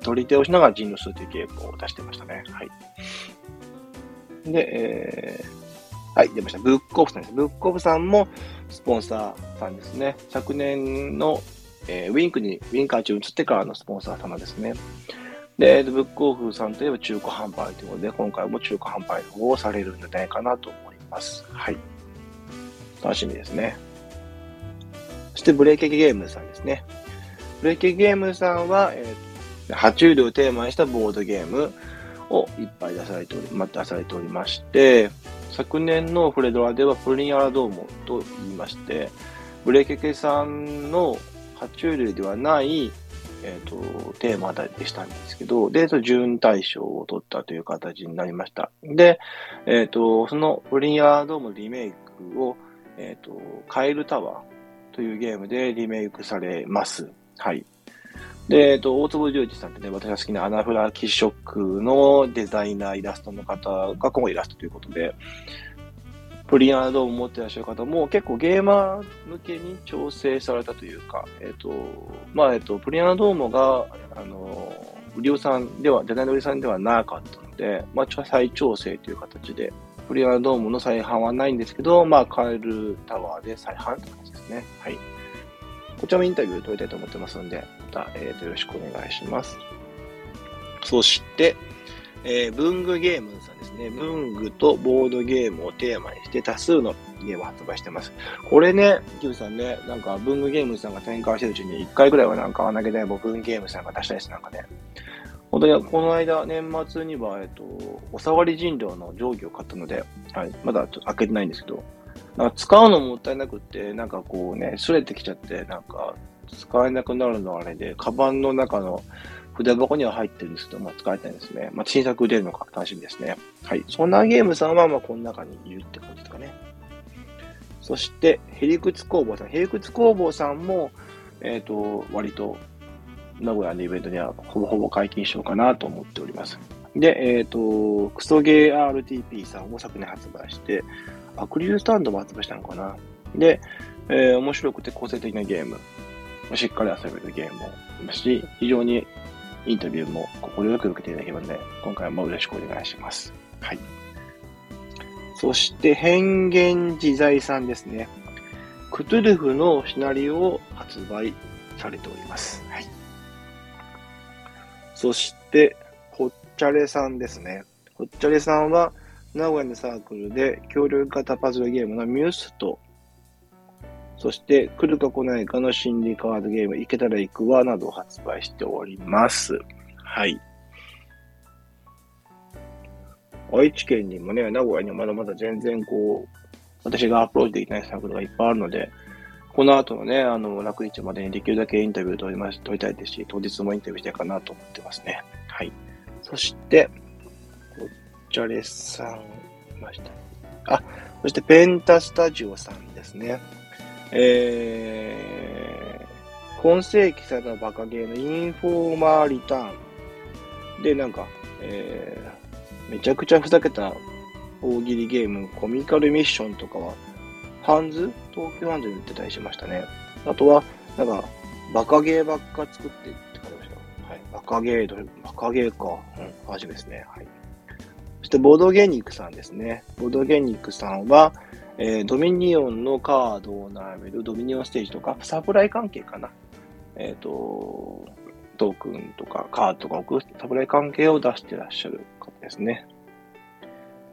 取り手をしながら人狼するというゲームを出してましたね。はい。で、えー、はい、出ました。ブックオフさんです。ブックオフさんもスポンサーさんですね。昨年の、えー、ウィンクに、ウィンカー中移ってからのスポンサー様ですね。で、ブックオフさんといえば中古販売ということで、今回も中古販売の方をされるんじゃないかなと思います。はい。楽しみですね。そしてブレーキゲームさんですね。ブレーキゲームさんは、えー、爬虫類をテーマにしたボードゲームをいっぱい出されており、ま、出されておりまして、昨年のフレドラではプリンアラドームと言いまして、ブレーキケさんの爬虫類ではないえ、ー、と、テーマでしたんですけど、で、準大賞を取ったという形になりました。で、えっ、ー、と、そのプリンヤードームリメイクを、えっ、ー、と、カエルタワーというゲームでリメイクされます。はい。で、えっ、と、大坪十一さんってね、私が好きなアナフラキショックのデザイナー、イラストの方が今後イラストということで、プリンアドームを持っていらっしゃる方も結構ゲーマー向けに調整されたというか、えっ、と、まあ、えっ、と、プリンアドームが、あの、売りさんでは、デザインの売りさんではなかったので、まあ、再調整という形で、プリンアドームの再販はないんですけど、まあ、カエルタワーで再販って感じですね。はい。こちらもインタビュー取りたいと思ってますので、また、えっ、ー、と、よろしくお願いします。そして、えー、文具ゲームさんですね。文具とボードゲームをテーマにして多数のゲームを発売してます。これね、キムさんね、なんか文具ゲームさんが展開してるうちに1回ぐらいはなんか穴げで文具ゲームさんが出したです。なんかね。本当にこの間、年末には、えっと、おさわり人狼の定規を買ったので、はい、まだちょっと開けてないんですけど、なんか使うのもったいなくって、なんかこうね、すれてきちゃって、なんか使えなくなるのはあれで、カバンの中の筆箱には入ってるんですけど、まあ、使いたいですね。まあ、新作出るのか楽しみですね。はい。そんなゲームさんは、まあ、この中にいるって感じですかね。そして、ヘリクツ工房さん。ヘリクツ工房さんも、えっ、ー、と、割と、名古屋のイベントにはほぼほぼ解禁しようかなと思っております。で、えっ、ー、と、クソゲー RTP さんを昨年発売して、アクリルスタンドも発売したのかな。で、えー、面白くて個性的なゲーム。しっかり遊べるゲームもいますし、非常にインタビューも快く受けていただければので、今回もよろしくお願いします。はい。そして、変幻自在さんですね。クトゥルフのシナリオを発売されております。はい。そして、ホッチャレさんですね。ホッチャレさんは、名古屋のサークルで協力型パズルゲームのミュースとそして、来るか来ないかの心理カードゲーム、行けたら行くわなどを発売しております。はい。愛知県にもね、名古屋にもまだまだ全然こう、私がアプローチできないサークルがいっぱいあるので、この後のね、あの、楽日までにできるだけインタビューを取りまし、取りたいですし、当日もインタビューしたいかなと思ってますね。はい。そして、っちゃれさん、いました。あ、そしてペンタスタジオさんですね。えー、今世紀されたバカゲーのインフォーマーリターン。で、なんか、えー、めちゃくちゃふざけた大喜利ゲーム、コミカルミッションとかは、ハンズ？東京ハンズに売ってたりしましたね。あとは、なんか、バカゲーばっか作ってって書いてました。はい。バカゲー、どれ、バカゲーか。うん、初めですね。はい。そして、ボードゲニックさんですね。ボードゲニックさんは、えードミニオンのカードを並べるドミニオンステージとか、サプライ関係かな。えっ、と、トークンとかカードとか置くサプライ関係を出してらっしゃる方ですね。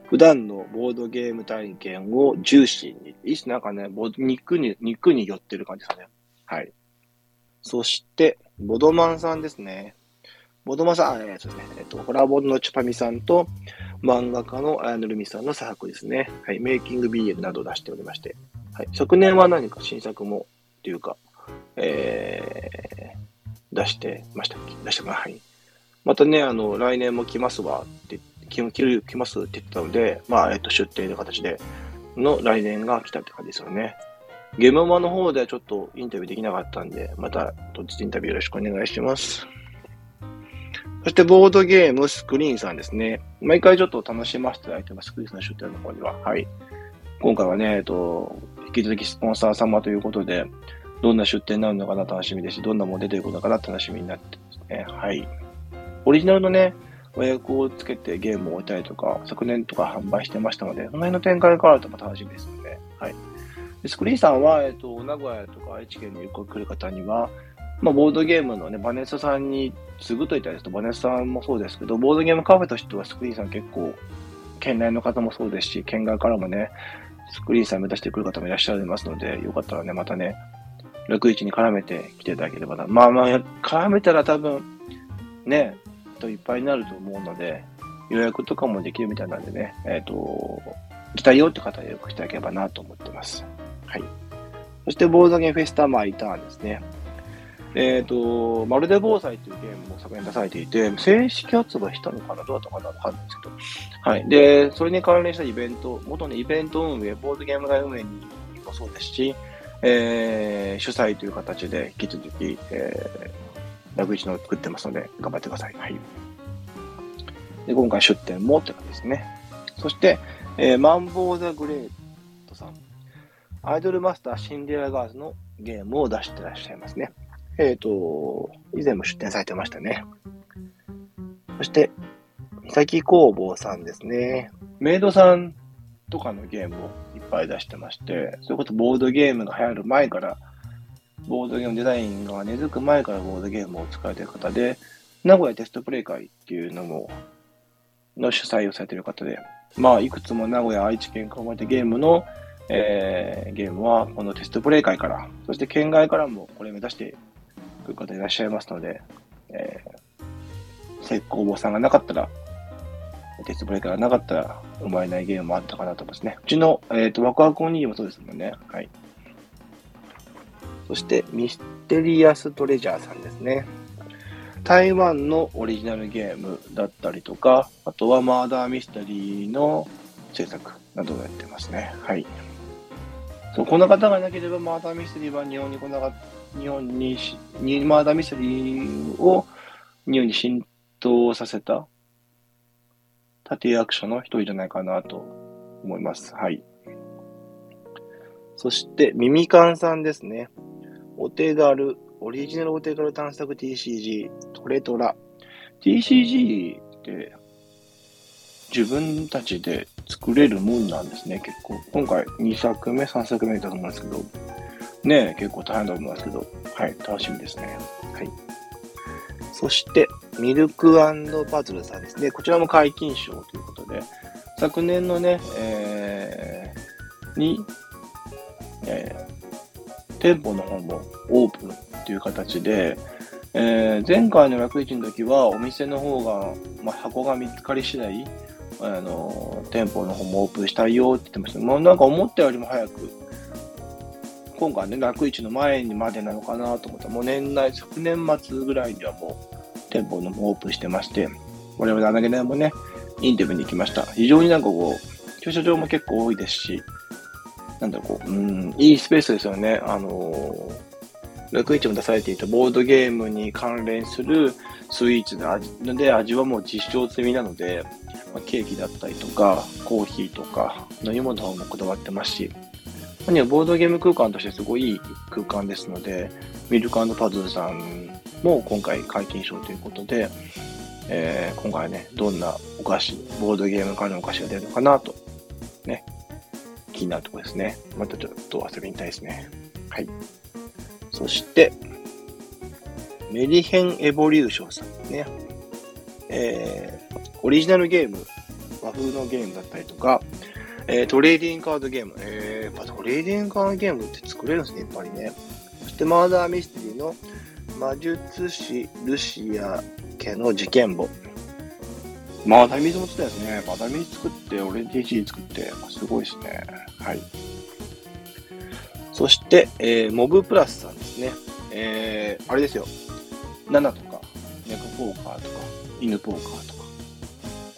普段のボードゲーム体験を重視に、いいっすなんかね、ボ肉に、肉に寄ってる感じですね。はい。そして、ボドマンさんですね。ボドマンさん、あ、えーそうですね。えっと、ホラボンのチュパミさんと、漫画家の綾野ルミさんの作ですね。はい。メイキング BL などを出しておりまして。はい。昨年は何か新作も、というか、えー、出してましたっけ？出してまはい。またね、あの、来年も来ますわって、来来ますって言ってたので、まあ、えっと、出展の形で、の来年が来たって感じですよね。ゲームマの方ではちょっとインタビューできなかったんで、また、当日インタビューよろしくお願いします。そして、ボードゲームスクリーンさんですね。毎回ちょっと楽しませていただいてます、スクリーンさんの出展の方には。はい。今回はね、えっと、引き続きスポンサー様ということで、どんな出展になるのかな楽しみですし、どんなもの出てくるのかな楽しみになってますね。はい。オリジナルのね、和訳をつけてゲームを置いたりとか、昨年とか販売してましたので、その辺の展開が変わるとまた楽しみですので、はい。スクリーンさんは、えっと、名古屋とか愛知県に来る方には、まあ、ボードゲームのね、バネスタさんに次ぐといったらですと、バネスタさんもそうですけど、ボードゲームカフェとしてはスクリーンさん結構、県内の方もそうですし、県外からもね、スクリーンさん目指してくる方もいらっしゃいますので、よかったらね、またね、61に絡めて来ていただければな。まあまあ、絡めたら多分、ね、人いっぱいになると思うので、予約とかもできるみたいなんでね、えっ、と、来たよって方は予約していただければなと思ってます。はい。そして、ボードゲームフェスタマイターンですね。えっ、と、まるで防災というゲームも昨年出されていて、正式発売したのかなどうだったかなわかんないですけど。はい。で、それに関連したイベント、元のイベント運営、ボードゲーム街運営にもそうですし、えー、主催という形で引き続き、えー、ラグイチの作ってますので、頑張ってください。はい。で、今回出展もって感じですね。そして、えー、マンボウ・ザ・グレートさん。アイドルマスターシンデレラガーズのゲームを出してらっしゃいますね。えっ、と、以前も出展されてましたね。そして、三崎工房さんですね。メイドさんとかのゲームをいっぱい出してまして、それこそボードゲームが流行る前から、ボードゲームデザインが根付く前からボードゲームを使われている方で、名古屋テストプレイ会っていうのも、の主催をされている方で、まあ、いくつも名古屋、愛知県から生まれたゲームの、えー、ゲームはこのテストプレイ会から、そして県外からもこれ目指してくる方いらっしゃいますので、えー、石膏坊さんがなかったら、テストプレイ会がなかったら、生まれないゲームもあったかなと思いますね。うちの、えっ、と、ワクワクオニーもそうですもんね。はい。そして、ミステリアストレジャーさんですね。台湾のオリジナルゲームだったりとか、あとはマーダーミステリーの制作などをやってますね。はい。そう、この方がいなければマーダーミステリーは日本に来なかった、日本にし、にマーダーミステリーを日本に浸透させた立役者の一人じゃないかなと思います。はい。そして、ミミカンさんですね。お手軽、オリジナルお手軽探索 TCG、トレトラ。TCG って自分たちで作れるもんなんですね、結構。今回2作目、3作目だと思うんですけど、ね結構大変だと思うんですけど、はい、楽しみですね。はい。そして、ミルクパズルさんですね。こちらも解禁賞ということで、昨年のね、えー、に、えー店舗の方もオープンっていう形で、えー前回の楽市の時はお店の方が、まあ、箱が見つかり次第、あの、店舗の方もオープンしたいよって言ってました。もうなんか思ったよりも早く、今回ね、楽市の前にまでなのかなと思ったら、もう年内、昨年末ぐらいにはもう店舗の方オープンしてまして、我々穴毛でもね、インタビューに行きました。非常になんかこう、駐車場も結構多いですし、なんだろう、こう、うん、いいスペースですよね。あのー、楽市も出されていたボードゲームに関連するスイーツで味で味はもう実証済みなので、まあケーキだったりとか、コーヒーとか、飲み物の方もこだわってますし、何はボードゲーム空間としてすごいいい空間ですので、ミルクパズルさんも今回解禁賞ということで、えー今回ね、どんなお菓子、ボードゲーム関連のお菓子が出るのかなと、ね、気になるところですね。またちょっと遊びにたいですね。はい。そして、メリヘンエボリューションさんですね。えー、オリジナルゲーム、和風のゲームだったりとか、えートレーディングカードゲーム。えー、やっぱトレーディングカードゲームって作れるんですね、やっぱりね。そして、マーダーミステリーの魔術師ルシア家の事件簿。まあ、ダミーズも作ったですね。まあ、ダミーズ作って、オレンジ G 作って、まあすごいですね。はい。そして、えー、モブプラスさんですね。えー、あれですよ。ナナとか、猫ポーカーとか、犬ポーカーとか。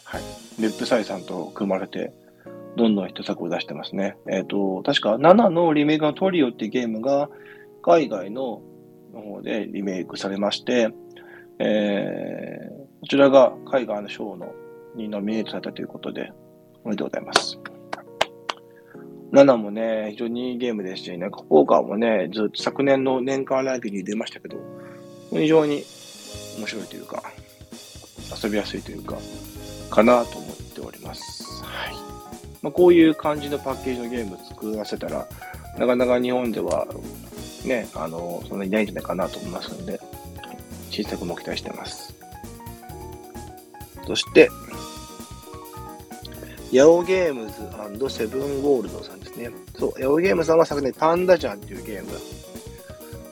はい。レップサイさんと組まれて、どんどん一作を出してますね。えっ、と、確か、ナナのリメイクのトリオっていうゲームが、海外の方でリメイクされまして、えー、こちらが海外の賞のにノミネートされたということで、おめでとうございます。7もね、非常にいいゲームですし、なんかポーカーもね、ずっと昨年の年間ランキングに出ましたけど、非常に面白いというか、遊びやすいというか、かなと思っております。はい。まあ、こういう感じのパッケージのゲーム作らせたら、なかなか日本ではね、あの、そんなにないんじゃないかなと思いますので、新作も期待してます。そして、ヤオゲームズセブンゴールドさんですね。そう、ヤオゲームズさんは昨年パンダジャンっていうゲーム、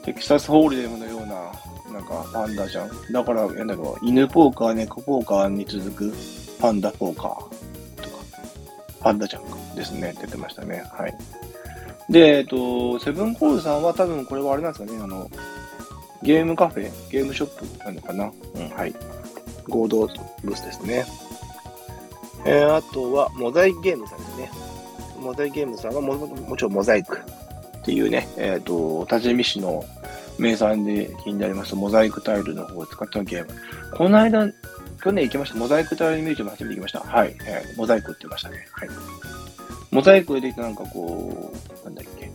テキサスホールデムのような、なんかパンダジャン。だから、なんだろう、犬ポーカー、猫ポーカーに続くパンダポーカー、パンダジャンかですね、出てましたね。はい。で、えっと、セブンコールさんは多分これはあれなんですかね、あの、ゲームカフェ、ゲームショップなのかなうん、はい。合同ブースですね。えー、あとは、モザイクゲームさんですね。モザイクゲームさんはも、もちろんモザイクっていうね、えっ、と、多治見市の名産で気になりますモザイクタイルの方を使ったゲーム。この間、去年行きました。モザイクタイルミュージアム初めて行きました。はい。えーモザイクって言いましたね。はい。モザイクでできたなんかこう、なんだっけ。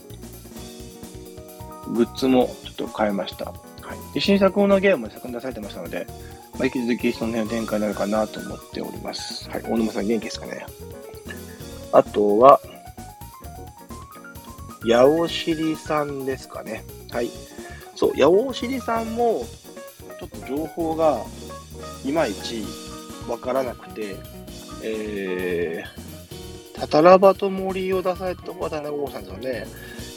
グッズもちょっと変えました。はい。で、新作のゲームも昨年出されてましたので、まあ、引き続きその辺の展開になるかなと思っております。はい。大沼さん元気ですかね。あとは、八尾しりさんですかね。はい。そう、八尾しりさんも、ちょっと情報がいまいちわからなくて、えー、タタラバと森を出された渡辺郷さんですよね。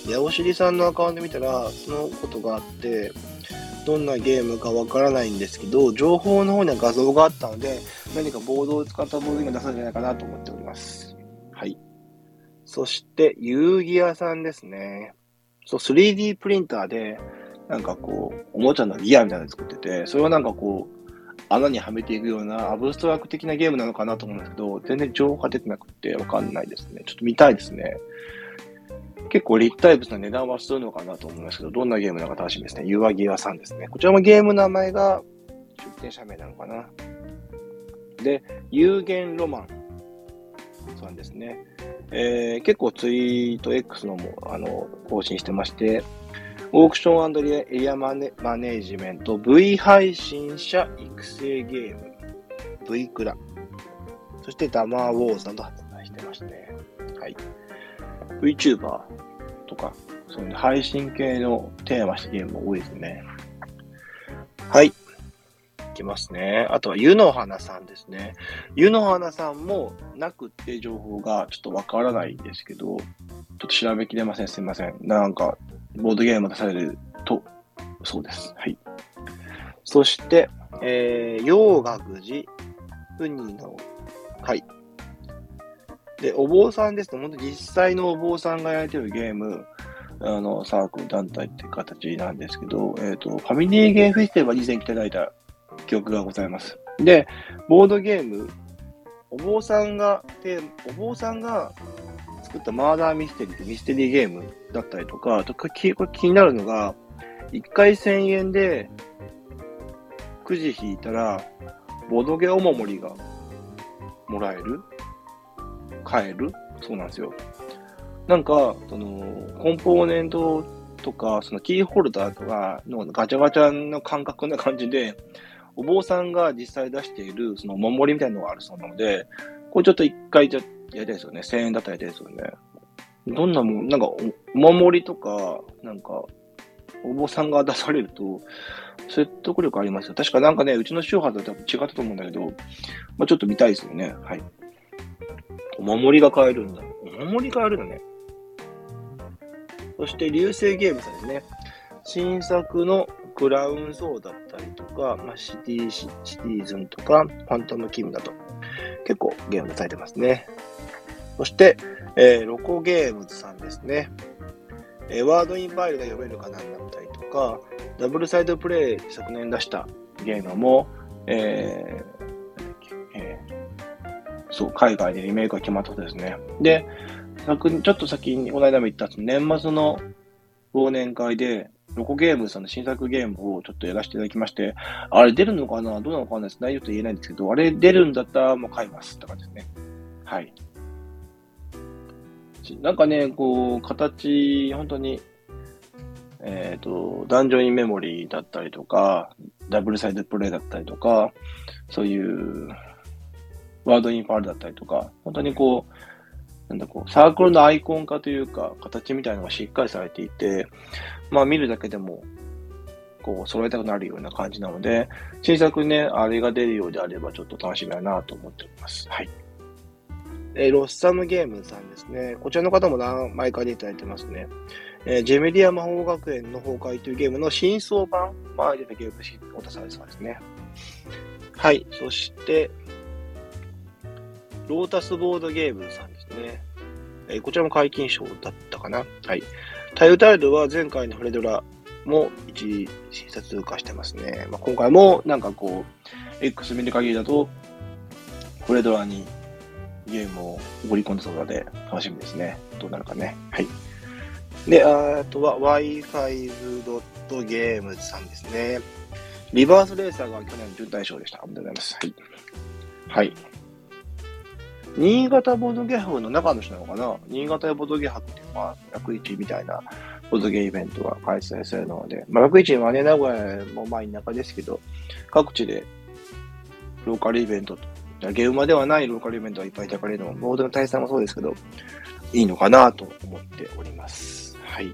八尾しりさんのアカウント見たら、そのことがあって、どんなゲームかわからないんですけど、情報の方には画像があったので、何かボードを使ったボードが出されるんじゃないかなと思っております。はい。そして、遊戯屋さんですね。そう、3D プリンターで、なんかこう、おもちゃのギアみたいなの作ってて、それをなんかこう、穴にはめていくようなアブストラクト的なゲームなのかなと思うんですけど、全然情報が出てなくてわかんないですね。ちょっと見たいですね。結構立体物の値段はするのかなと思いますけど、どんなゲームなのか楽しみですね。ユアギアさんですね。こちらもゲームの名前が出店者名なのかな。で、有限ロマンさんですね。えー結構ツイート X のもあの更新してまして、オークションエリアマネマネージメント、V 配信者育成ゲーム、V クラ、そしてダマーウォーズなど発売してましてね。はい。VTuber とか、そういう配信系のテーマしたゲームも多いですね。はい。いきますね。あとは、湯の花さんですね。湯の花さんもなくって情報がちょっとわからないんですけど、ちょっと調べきれません。すいません。なんか、ボードゲーム出されると、そうです。はい。そして、えー、洋楽寺、ウニの、はい。で、お坊さんですと、本当に実際のお坊さんがやってるゲーム、あの、サークル団体っていう形なんですけど、えっ、と、ファミリーゲームフェスティバル以前来ていただいた記憶がございます。で、ボードゲーム、お坊さんが、お坊さんが作ったマーダーミステリーってミステリーゲームだったりとか、とこれ気これ気になるのが、1回1000円でくじ引いたら、ボドゲお守りがもらえる？買える？そうなんですよ。なんか、その、コンポーネントとか、そのキーホルダーとかのガチャガチャの感覚な感じで、お坊さんが実際出している、そのお守りみたいなのがあるそうなので、これちょっと一回じゃやりたいですよね。1000円だったらやりたいですよね。どんなもん、なんかお、守りとか、なんか、お坊さんが出されると、説得力ありますよ。確かなんかね、うちの宗派とは多分違ったと思うんだけど、まあ、ちょっと見たいですよね。はい。お守りが買えるんだ。お守り買えるのね。そして、流星ゲームさんですね。新作のクラウンソーだったりとか、まあ、シティシティズンとか、ファントムキムだと、結構ゲームされてますね。そして、えー、ロコゲームズさんですね。えー、ワードインファイルが読めるかなんだったりとか、ダブルサイドプレイ昨年出したゲームも、えーえー、そう、海外でリメイクが決まったことですね。で、昨ちょっと先に、この間も言った年末の忘年会で、ロコゲームさんの新作ゲームをちょっとやらせていただきまして、あれ出るのかなどうなのかな内容と言えないんですけど、あれ出るんだったらもう買いますって感じですね。はい。なんかね、こう、形、本当に、えっ、ー、と、ダンジョンインメモリーだったりとか、ダブルサイドプレイだったりとか、そういう、ワードインファールだったりとか、本当にこう、なんだこう、サークルのアイコン化というか、形みたいなのがしっかりされていて、まあ見るだけでも、こう、揃えたくなるような感じなので、新作ね、あれが出るようであればちょっと楽しみだなと思っております。はい。えー、ロッサムゲームさんですね。こちらの方も何枚かでいただいてますね。えー、ジェメディア魔法学園の崩壊というゲームの新装版、まあ、出たゲームし、お出されそうですね。はい。そして、ロータスボードゲームさんですね。えー、こちらも解禁賞だったかな。はい。タイルタイルは前回のフレドラも一審査通過してますね。まあ、今回もなんかこう、X 見る限りだと、フレドラにゲームを盛り込んだそうなので、楽しみですね。どうなるかね。はい。で、あとは Wi-Fi ゲームズさんですね。リバースレーサーが去年準大賞でした。ありがとうございます。はい。はい。新潟ボードゲハブの中の人なのかな？新潟ボードゲハブっていうのは、楽市みたいなボードゲームイベントが開催されるので、まあ、楽市はね、名古屋もまあ田舎ですけど、各地でローカルイベントとゲームではないローカルイベントがいっぱい開かれるのも、ボードの対戦もそうですけど、いいのかなと思っております。はい。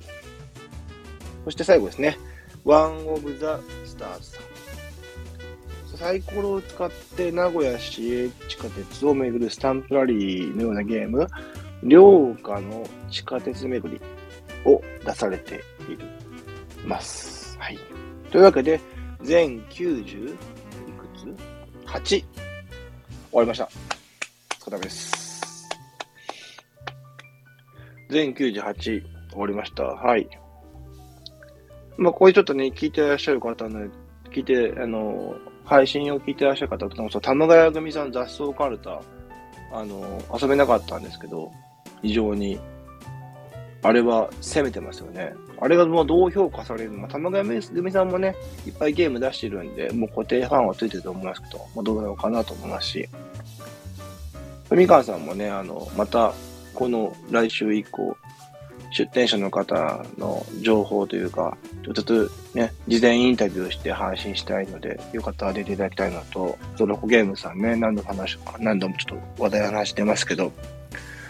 そして最後ですね。ワンオブザスターズさん。サイコロを使って名古屋市営地下鉄を巡るスタンプラリーのようなゲーム、両下の地下鉄巡りを出されています。はい。というわけで、全90いくつ ?8 終わりました。お疲れ様です。全98終わりました。はい。まあ、こういうちょっとね、聞いてらっしゃる方の、聞いて、あの、配信を聞いてらっしゃる方とも、そう、玉川組さん雑草カルタ、あの、遊べなかったんですけど、非常に、あれは攻めてますよね。あれがもうどう評価されるのか、玉川組さんもね、いっぱいゲーム出してるんで、もう固定ファンはついてると思いますけど、まあ、どうなのかなと思いますし、みかんさんもね、あの、また、この来週以降、出店者の方の情報というか、ちょっとね、事前インタビューして配信したいので、よかったら出ていただきたいのと、ゾロコゲームさんね、何度も話、何度もちょっと話題話してますけど、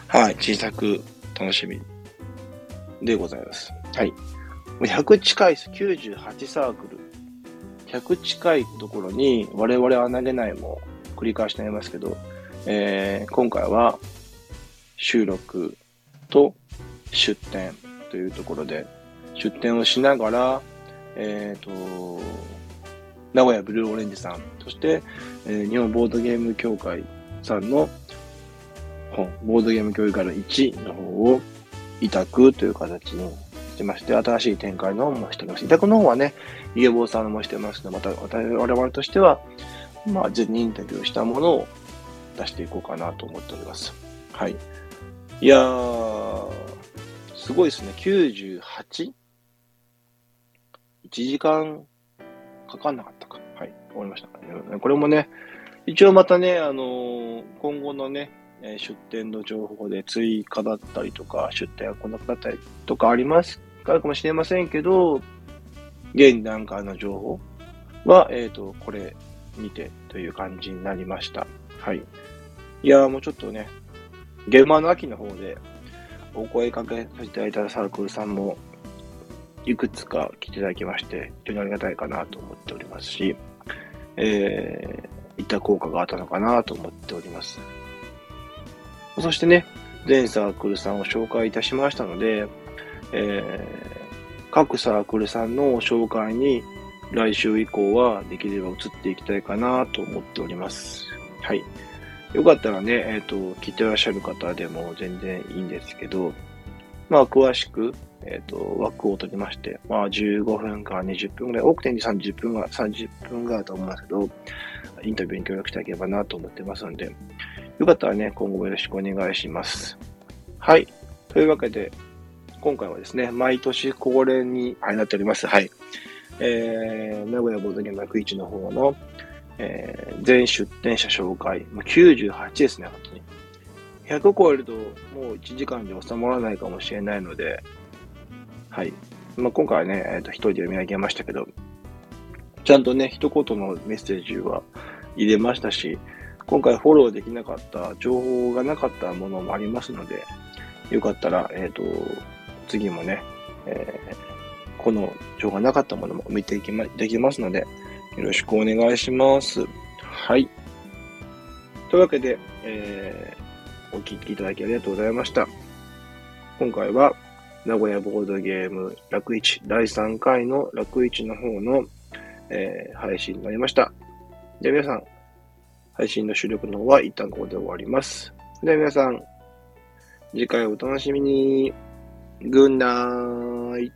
はい、小さく楽しみ。でございます。はい。100近いです。98サークル。100近いところに我々は投げないも繰り返しになりますけど、えー、今回は収録と出店というところで、出店をしながら、えっ、ー、と、名古屋ブルーオレンジさん、そして、えー、日本ボードゲーム協会さんの本、ボードゲーム協会の1の方を委託という形にしてまして、新しい展開の方もしてます。委託の方はね、家坊さんもしてますので、また我々としては、まあ、事前にインタビューしたものを出していこうかなと思っております。はい。いやー、すごいですね。98?1 時間かかんなかったか。はい。終わりました、これもね、一応またね、あのー、今後のね、出店の情報で追加だったりとか、出店が来なくなったりとかありますかもしれませんけど、現段階の情報は、えっ、ー、と、これにてという感じになりました。はい。いやーもうちょっとね、現場の秋の方で、お声かけさせていただいたサークルさんも、いくつか来ていただきまして、非常にありがたいかなと思っておりますし、えー、いった効果があったのかなと思っております。そしてね、全サークルさんを紹介いたしましたので、えー各サークルさんの紹介に来週以降はできれば移っていきたいかなと思っております。はい。よかったらね、えっ、と、聞いてらっしゃる方でも全然いいんですけど、まあ、詳しく、えっ、と、枠を取りまして、まあ、15分から20分ぐらい、多くて30分が、30分ぐらいだと思いますけど、インタビューに協力していただければなと思ってますので、よかったらね、今後もよろしくお願いします。はい。というわけで、今回はですね、毎年恒例に、なっております。はい。えー、名古屋ボードゲーム楽市の方の、えー、全出店者紹介。ま、98ですね、本当に。100超えると、もう1時間で収まらないかもしれないので、はい。まあ、今回はね、えっ、と、一人で読み上げましたけど、ちゃんとね、一言のメッセージは入れましたし、今回フォローできなかった、情報がなかったものもありますので、よかったら、えっ、と、次もね、えーこの情報がなかったものも見ていきま、できますので、よろしくお願いします。はい。というわけで、えー、お聞きいただきありがとうございました。今回は、名古屋ボードゲーム楽市第3回の楽市の方の、えー配信になりました。では皆さん、配信の収録の方は一旦ここで終わります。では皆さん、次回お楽しみに。グンナー